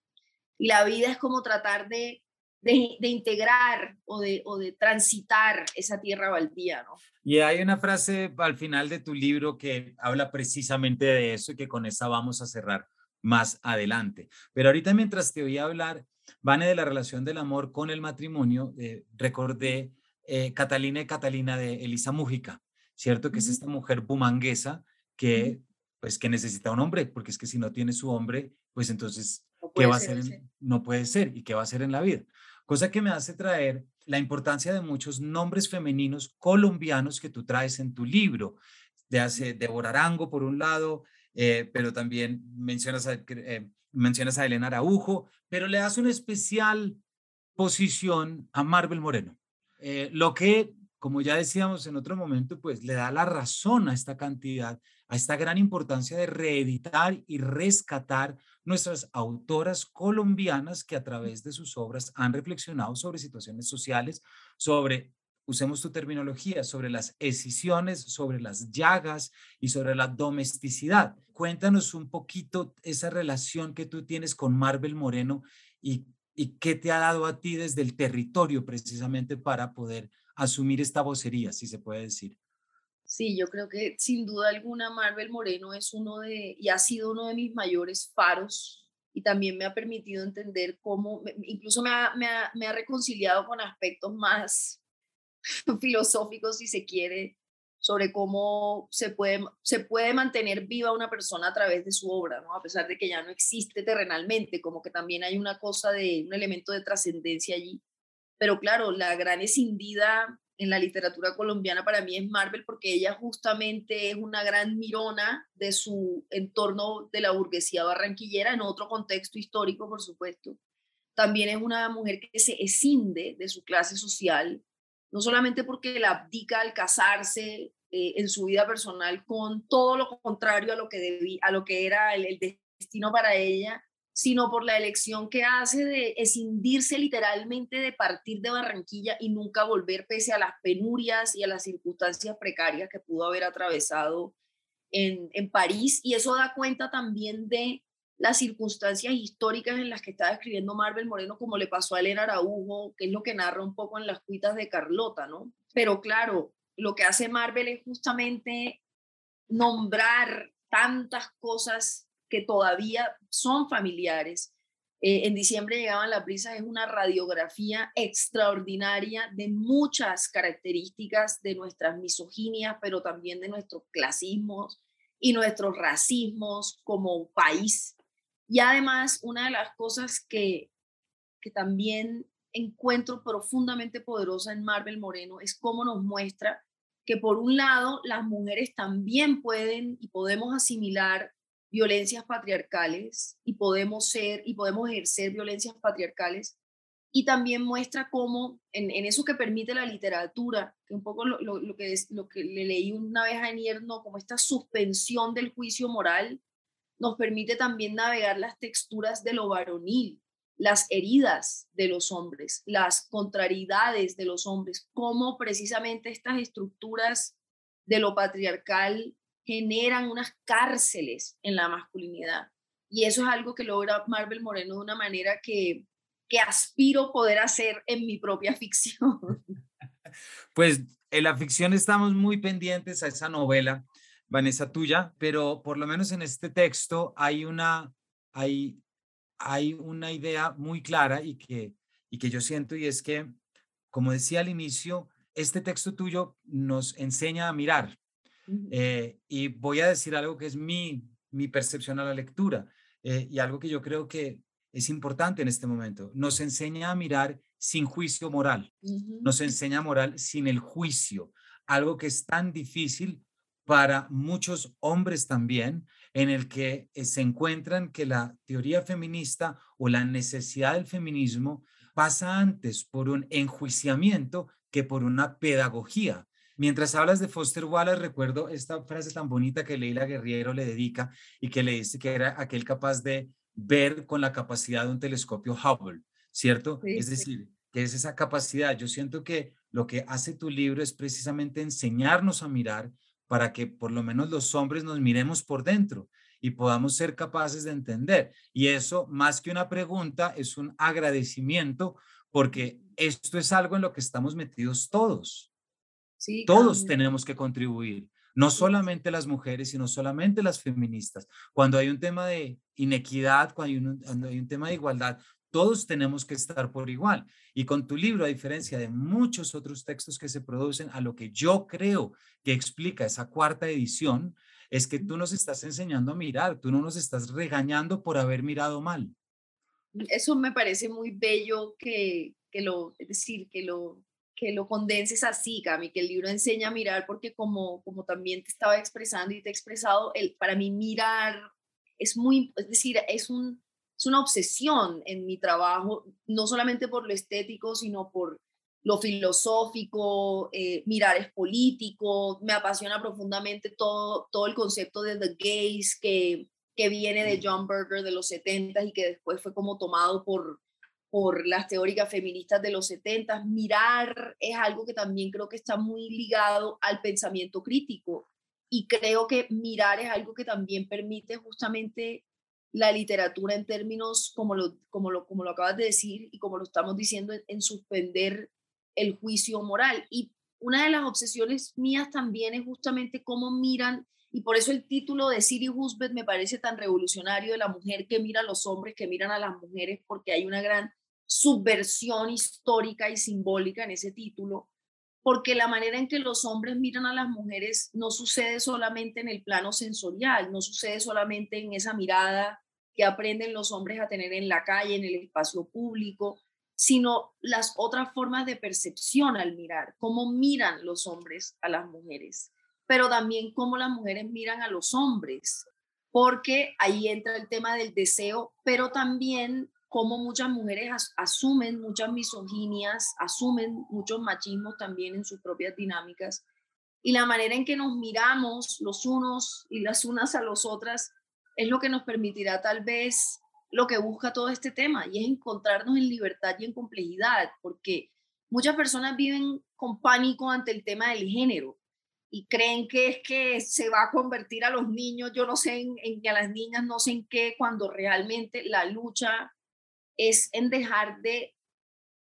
Y la vida es como tratar de de, integrar o de, o de transitar esa tierra baldía, ¿no? Y hay una frase al final de tu libro que habla precisamente de eso y que con esa vamos a cerrar más adelante. Pero ahorita mientras te oí hablar, Vane, de la relación del amor con el matrimonio, eh, recordé eh, Catalina y Catalina de Elisa Mújica, ¿cierto? Que es esta mujer bumanguesa que, pues, que necesita un hombre, porque es que si no tiene su hombre, pues entonces, ¿qué va a hacer? no puede ser. ¿Y qué va a hacer en la vida? cosa que me hace traer la importancia de muchos nombres femeninos colombianos que tú traes en tu libro. De hace Débora Arango, por un lado, eh, pero también mencionas a, eh, mencionas a Elena Araujo, pero le das una especial posición a Marvel Moreno. Eh, lo que, como ya decíamos en otro momento, pues le da la razón a esta cantidad, a esta gran importancia de reeditar y rescatar nuestras autoras colombianas que a través de sus obras han reflexionado sobre situaciones sociales, sobre, usemos tu terminología, sobre las escisiones, sobre las llagas y sobre la domesticidad. Cuéntanos un poquito esa relación que tú tienes con Marvel Moreno y, y qué te ha dado a ti desde el territorio precisamente para poder asumir esta vocería, si se puede decir. Sí, yo creo que sin duda alguna Marvel Moreno es uno de, y ha sido uno de mis mayores faros y también me ha permitido entender cómo, incluso me ha, me ha, me ha reconciliado con aspectos más filosóficos, si se quiere, sobre cómo se puede, se puede mantener viva una persona a través de su obra, ¿no? a pesar de que ya no existe terrenalmente, como que también hay una cosa de un elemento de trascendencia allí. Pero claro, la gran escindida en la literatura colombiana para mí es Marvel porque ella justamente es una gran mirona de su entorno de la burguesía barranquillera en otro contexto histórico, por supuesto. También es una mujer que se escinde de su clase social, no solamente porque la abdica al casarse eh, en su vida personal con todo lo contrario a lo que, debía, a lo que era el destino para ella, sino por la elección que hace de escindirse literalmente de partir de Barranquilla y nunca volver pese a las penurias y a las circunstancias precarias que pudo haber atravesado en, en París. Y eso da cuenta también de las circunstancias históricas en las que estaba escribiendo Marvel Moreno, como le pasó a Elena Araujo, que es lo que narra un poco en las cuitas de Carlota, ¿no? Pero claro, lo que hace Marvel es justamente nombrar tantas cosas que todavía son familiares. Eh, en diciembre llegaban las brisas, es una radiografía extraordinaria de muchas características de nuestras misoginias, pero también de nuestros clasismos y nuestros racismos como país. Y además, una de las cosas que, que también encuentro profundamente poderosa en Marvel Moreno es cómo nos muestra que por un lado las mujeres también pueden y podemos asimilar violencias patriarcales y podemos ser y podemos ejercer violencias patriarcales y también muestra cómo en, eso que permite la literatura, que un poco lo, lo, que, es, lo que le leí una vez a Nierno, como esta suspensión del juicio moral, nos permite también navegar las texturas de lo varonil, las heridas de los hombres, las contrariedades de los hombres, cómo precisamente estas estructuras de lo patriarcal generan unas cárceles en la masculinidad. Y eso es algo que logra Marvel Moreno de una manera que, que aspiro poder hacer en mi propia ficción. Pues en la ficción estamos muy pendientes a esa novela, Vanessa, tuya, pero por lo menos en este texto hay una, hay, hay una idea muy clara y que, y que yo siento y es que, como decía al inicio, este texto tuyo nos enseña a mirar, eh, y voy a decir algo que es mi, mi percepción a la lectura eh, y algo que yo creo que es importante en este momento. Nos enseña a mirar sin juicio moral, nos enseña moral sin el juicio, algo que es tan difícil para muchos hombres también, en el que eh, se encuentran que la teoría feminista o la necesidad del feminismo pasa antes por un enjuiciamiento que por una pedagogía Mientras hablas de Foster Wallace, recuerdo esta frase tan bonita que Leila Guerriero le dedica y que le dice que era aquel capaz de ver con la capacidad de un telescopio Hubble, ¿cierto? es decir, que es esa capacidad. Yo siento que lo que hace tu libro es precisamente enseñarnos a mirar para que por lo menos los hombres nos miremos por dentro y podamos ser capaces de entender. Y eso, más que una pregunta, es un agradecimiento porque esto es algo en lo que estamos metidos todos. Sí, todos tenemos que contribuir, no solamente las mujeres, sino solamente las feministas. Cuando hay un tema de inequidad, cuando cuando hay un tema de igualdad, todos tenemos que estar por igual. Y con tu libro, a diferencia de muchos otros textos que se producen, a lo que yo creo que explica esa cuarta edición, es que tú nos estás enseñando a mirar, tú no nos estás regañando por haber mirado mal. Eso me parece muy bello que, que lo, es decir, que lo, que lo condenses así, Cami, que el libro enseña a mirar, porque como, como también te estaba expresando y te he expresado, el, para mí mirar es muy, es decir, es un, es una obsesión en mi trabajo, no solamente por lo estético, sino por lo filosófico, eh, mirar es político, me apasiona profundamente todo, todo el concepto de The Gays que, que viene de John Berger de los 70 y que después fue como tomado por, por las teóricas feministas de los 70. Mirar es algo que también creo que está muy ligado al pensamiento crítico y creo que mirar es algo que también permite justamente la literatura en términos, como lo, como lo, como lo acabas de decir y como lo estamos diciendo, en, suspender el juicio moral. Y una de las obsesiones mías también es justamente cómo miran, y por eso el título de Siri Husbeth me parece tan revolucionario de la mujer que mira a los hombres, que miran a las mujeres, porque hay una gran subversión histórica y simbólica en ese título, porque la manera en que los hombres miran a las mujeres no sucede solamente en el plano sensorial, no sucede solamente en esa mirada que aprenden los hombres a tener en la calle, en el espacio público, sino las otras formas de percepción al mirar, cómo miran los hombres a las mujeres, pero también cómo las mujeres miran a los hombres, porque ahí entra el tema del deseo, pero también cómo muchas mujeres asumen muchas misoginias, asumen muchos machismos también en sus propias dinámicas, y la manera en que nos miramos los unos y las unas a los otras es lo que nos permitirá tal vez lo que busca todo este tema y es encontrarnos en libertad y en complejidad, porque muchas personas viven con pánico ante el tema del género y creen que es que se va a convertir a los niños, yo no sé en, en a las niñas no sé en qué, cuando realmente la lucha es en dejar de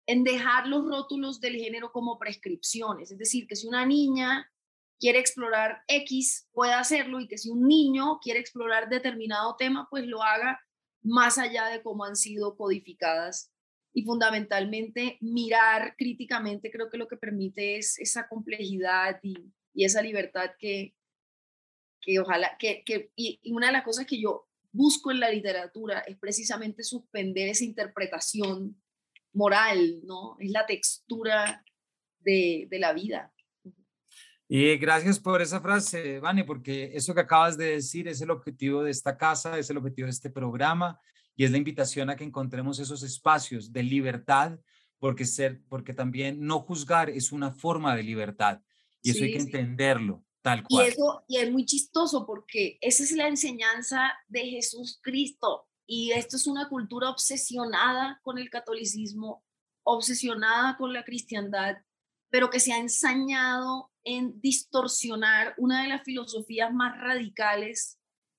en dejar los rótulos del género como prescripciones, es decir, que si una niña quiere explorar X, puede hacerlo y que si un niño quiere explorar determinado tema, pues lo haga más allá de cómo han sido codificadas. Y fundamentalmente mirar críticamente creo que lo que permite es esa complejidad y, esa libertad que, que ojalá, que, que y, una de las cosas que yo busco en la literatura es precisamente suspender esa interpretación moral, ¿no? Es la textura de la vida. Y gracias por esa frase, Vani, porque eso que acabas de decir es el objetivo de esta casa, es el objetivo de este programa y es la invitación a que encontremos esos espacios de libertad, porque, ser, porque también no juzgar es una forma de libertad y eso hay que entenderlo tal cual. Y, eso, y es muy chistoso porque esa es la enseñanza de Jesús Cristo y esto es una cultura obsesionada con el catolicismo, obsesionada con la cristiandad, pero que se ha ensañado en distorsionar una de las filosofías más radicales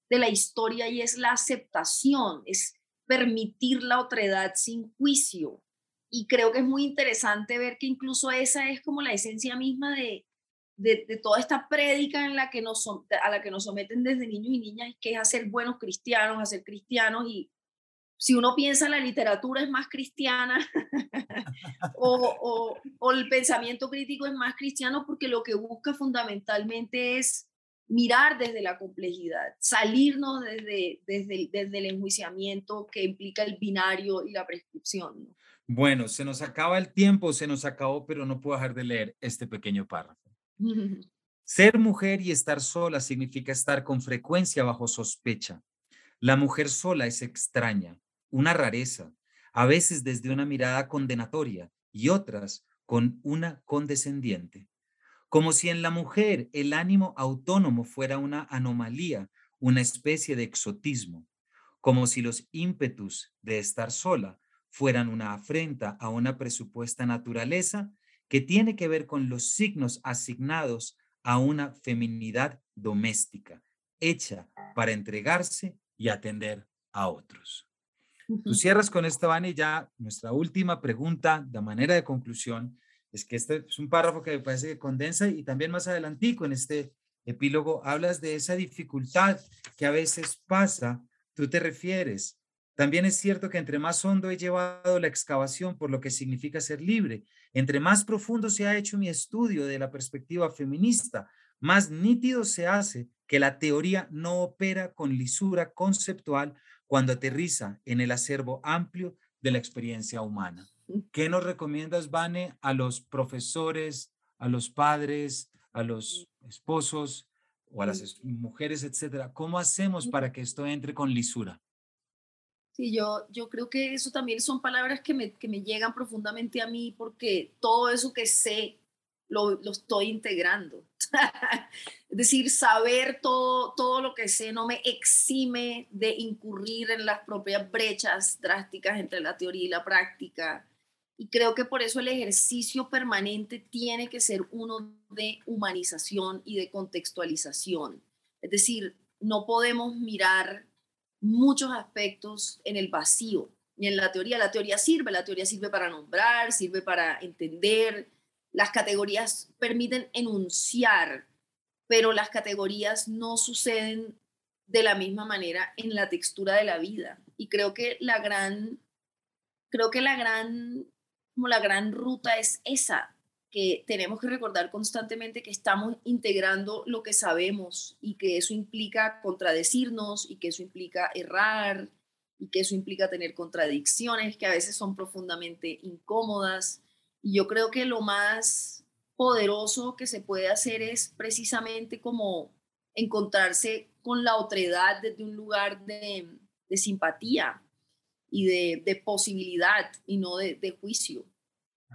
de la historia y es la aceptación, es permitir la otredad sin juicio. Y creo que es muy interesante ver que incluso esa es como la esencia misma de, de, toda esta prédica la que nos, a la que nos someten desde niños y niñas, que es hacer buenos cristianos, hacer cristianos y, si uno piensa la literatura es más cristiana o, o, el pensamiento crítico es más cristiano porque lo que busca fundamentalmente es mirar desde la complejidad, salirnos desde, desde, desde el enjuiciamiento que implica el binario y la prescripción. Bueno, se nos acaba el tiempo, se nos acabó, pero no puedo dejar de leer este pequeño párrafo. Ser mujer y estar sola significa estar con frecuencia bajo sospecha. La mujer sola es extraña, una rareza, a veces desde una mirada condenatoria y otras con una condescendiente. como si en la mujer el ánimo autónomo fuera una anomalía, una especie de exotismo, como si los ímpetus de estar sola fueran una afrenta a una presupuesta naturaleza que tiene que ver con los signos asignados a una feminidad doméstica, hecha para entregarse y atender a otros. Tú cierras con esta, Vani, ya nuestra última pregunta, de manera de conclusión, es que este es un párrafo que me parece que condensa y también más adelantico en este epílogo hablas de esa dificultad que a veces pasa, tú te refieres. También es cierto que entre más hondo he llevado la excavación por lo que significa ser libre, entre más profundo se ha hecho mi estudio de la perspectiva feminista, más nítido se hace que la teoría no opera con lisura conceptual cuando aterriza en el acervo amplio de la experiencia humana. ¿Qué nos recomiendas, Vane, a los profesores, a los padres, a los esposos o a las mujeres, etcétera? ¿Cómo hacemos para que esto entre con lisura? Sí, yo, yo creo que eso también son palabras que me, que me llegan profundamente a mí porque todo eso que sé lo, estoy integrando. es decir, saber todo, todo lo que sé no me exime de incurrir en las propias brechas drásticas entre la teoría y la práctica y creo que por eso el ejercicio permanente tiene que ser uno de humanización y de contextualización. Es decir, no podemos mirar muchos aspectos en el vacío ni en la teoría. La teoría sirve, la teoría sirve para nombrar, sirve para entender. Las categorías permiten enunciar, pero las categorías no suceden de la misma manera en la textura de la vida. Y creo que la gran, creo que la gran como la gran ruta es esa, que tenemos que recordar constantemente que estamos integrando lo que sabemos y que eso implica contradecirnos y que eso implica errar y que eso implica tener contradicciones que a veces son profundamente incómodas. Y yo creo que lo más poderoso que se puede hacer es precisamente como encontrarse con la otredad desde un lugar de, de simpatía, y de, posibilidad y no de, juicio.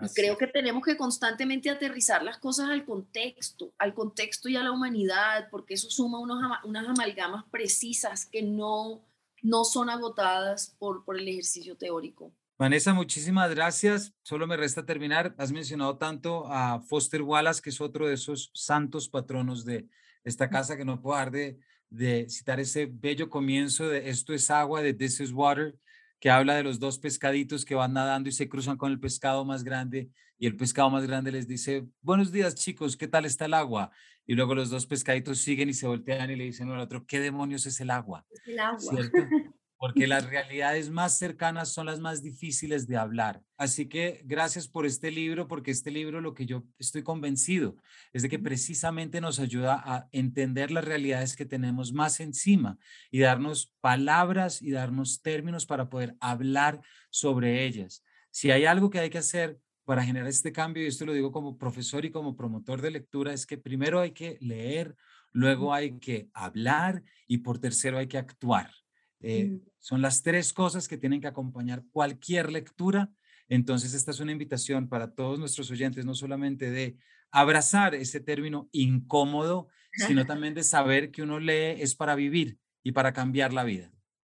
Y creo que tenemos que constantemente aterrizar las cosas al contexto, al contexto y a la humanidad, porque eso suma unos, unas amalgamas precisas que no, no son agotadas por, por el ejercicio teórico. Vanessa, muchísimas gracias. Solo me resta terminar. Has mencionado tanto a Foster Wallace, que es otro de esos santos patronos de esta casa, que no puedo dejar de, de citar ese bello comienzo de Esto es agua, de This is water, que habla de los dos pescaditos que van nadando y se cruzan con el pescado más grande y el pescado más grande les dice, buenos días chicos, ¿qué tal está el agua? Y luego los dos pescaditos siguen y se voltean y le dicen al otro, ¿qué demonios es el agua? Es el agua. ¿Cierto? porque las realidades más cercanas son las más difíciles de hablar. Así que gracias por este libro, porque este libro lo que yo estoy convencido es de que precisamente nos ayuda a entender las realidades que tenemos más encima y darnos palabras y darnos términos para poder hablar sobre ellas. Si hay algo que hay que hacer para generar este cambio, y esto lo digo como profesor y como promotor de lectura, es que primero hay que leer, luego hay que hablar y por tercero hay que actuar. Eh, mm. Son las tres cosas que tienen que acompañar cualquier lectura. Entonces, esta es una invitación para todos nuestros oyentes, no solamente de abrazar ese término incómodo, sino también de saber que uno lee es para vivir y para cambiar la vida.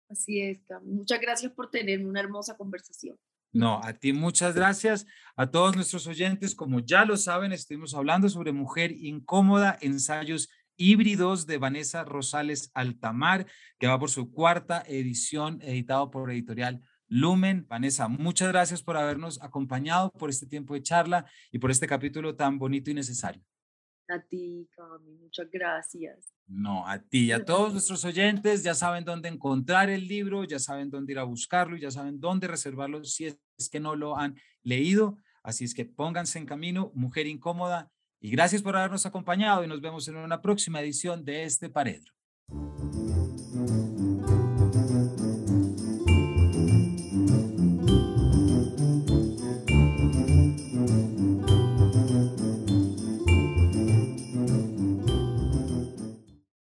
Así es, Muchas gracias por tener una hermosa conversación. No, a ti muchas gracias. A todos nuestros oyentes, como ya lo saben, estuvimos hablando sobre mujer incómoda, ensayos híbridos de Vanessa Rosales Altamar, que va por su cuarta edición, editado por editorial Lumen. Vanessa, muchas gracias por habernos acompañado por este tiempo de charla y por este capítulo tan bonito y necesario. A ti, Cami, muchas gracias. No, a ti y a todos nuestros oyentes ya saben dónde encontrar el libro, ya saben dónde ir a buscarlo y ya saben dónde reservarlo si es que no lo han leído. Así es que pónganse en camino, Mujer Incómoda, y gracias por habernos acompañado y nos vemos en una próxima edición de este Paredro.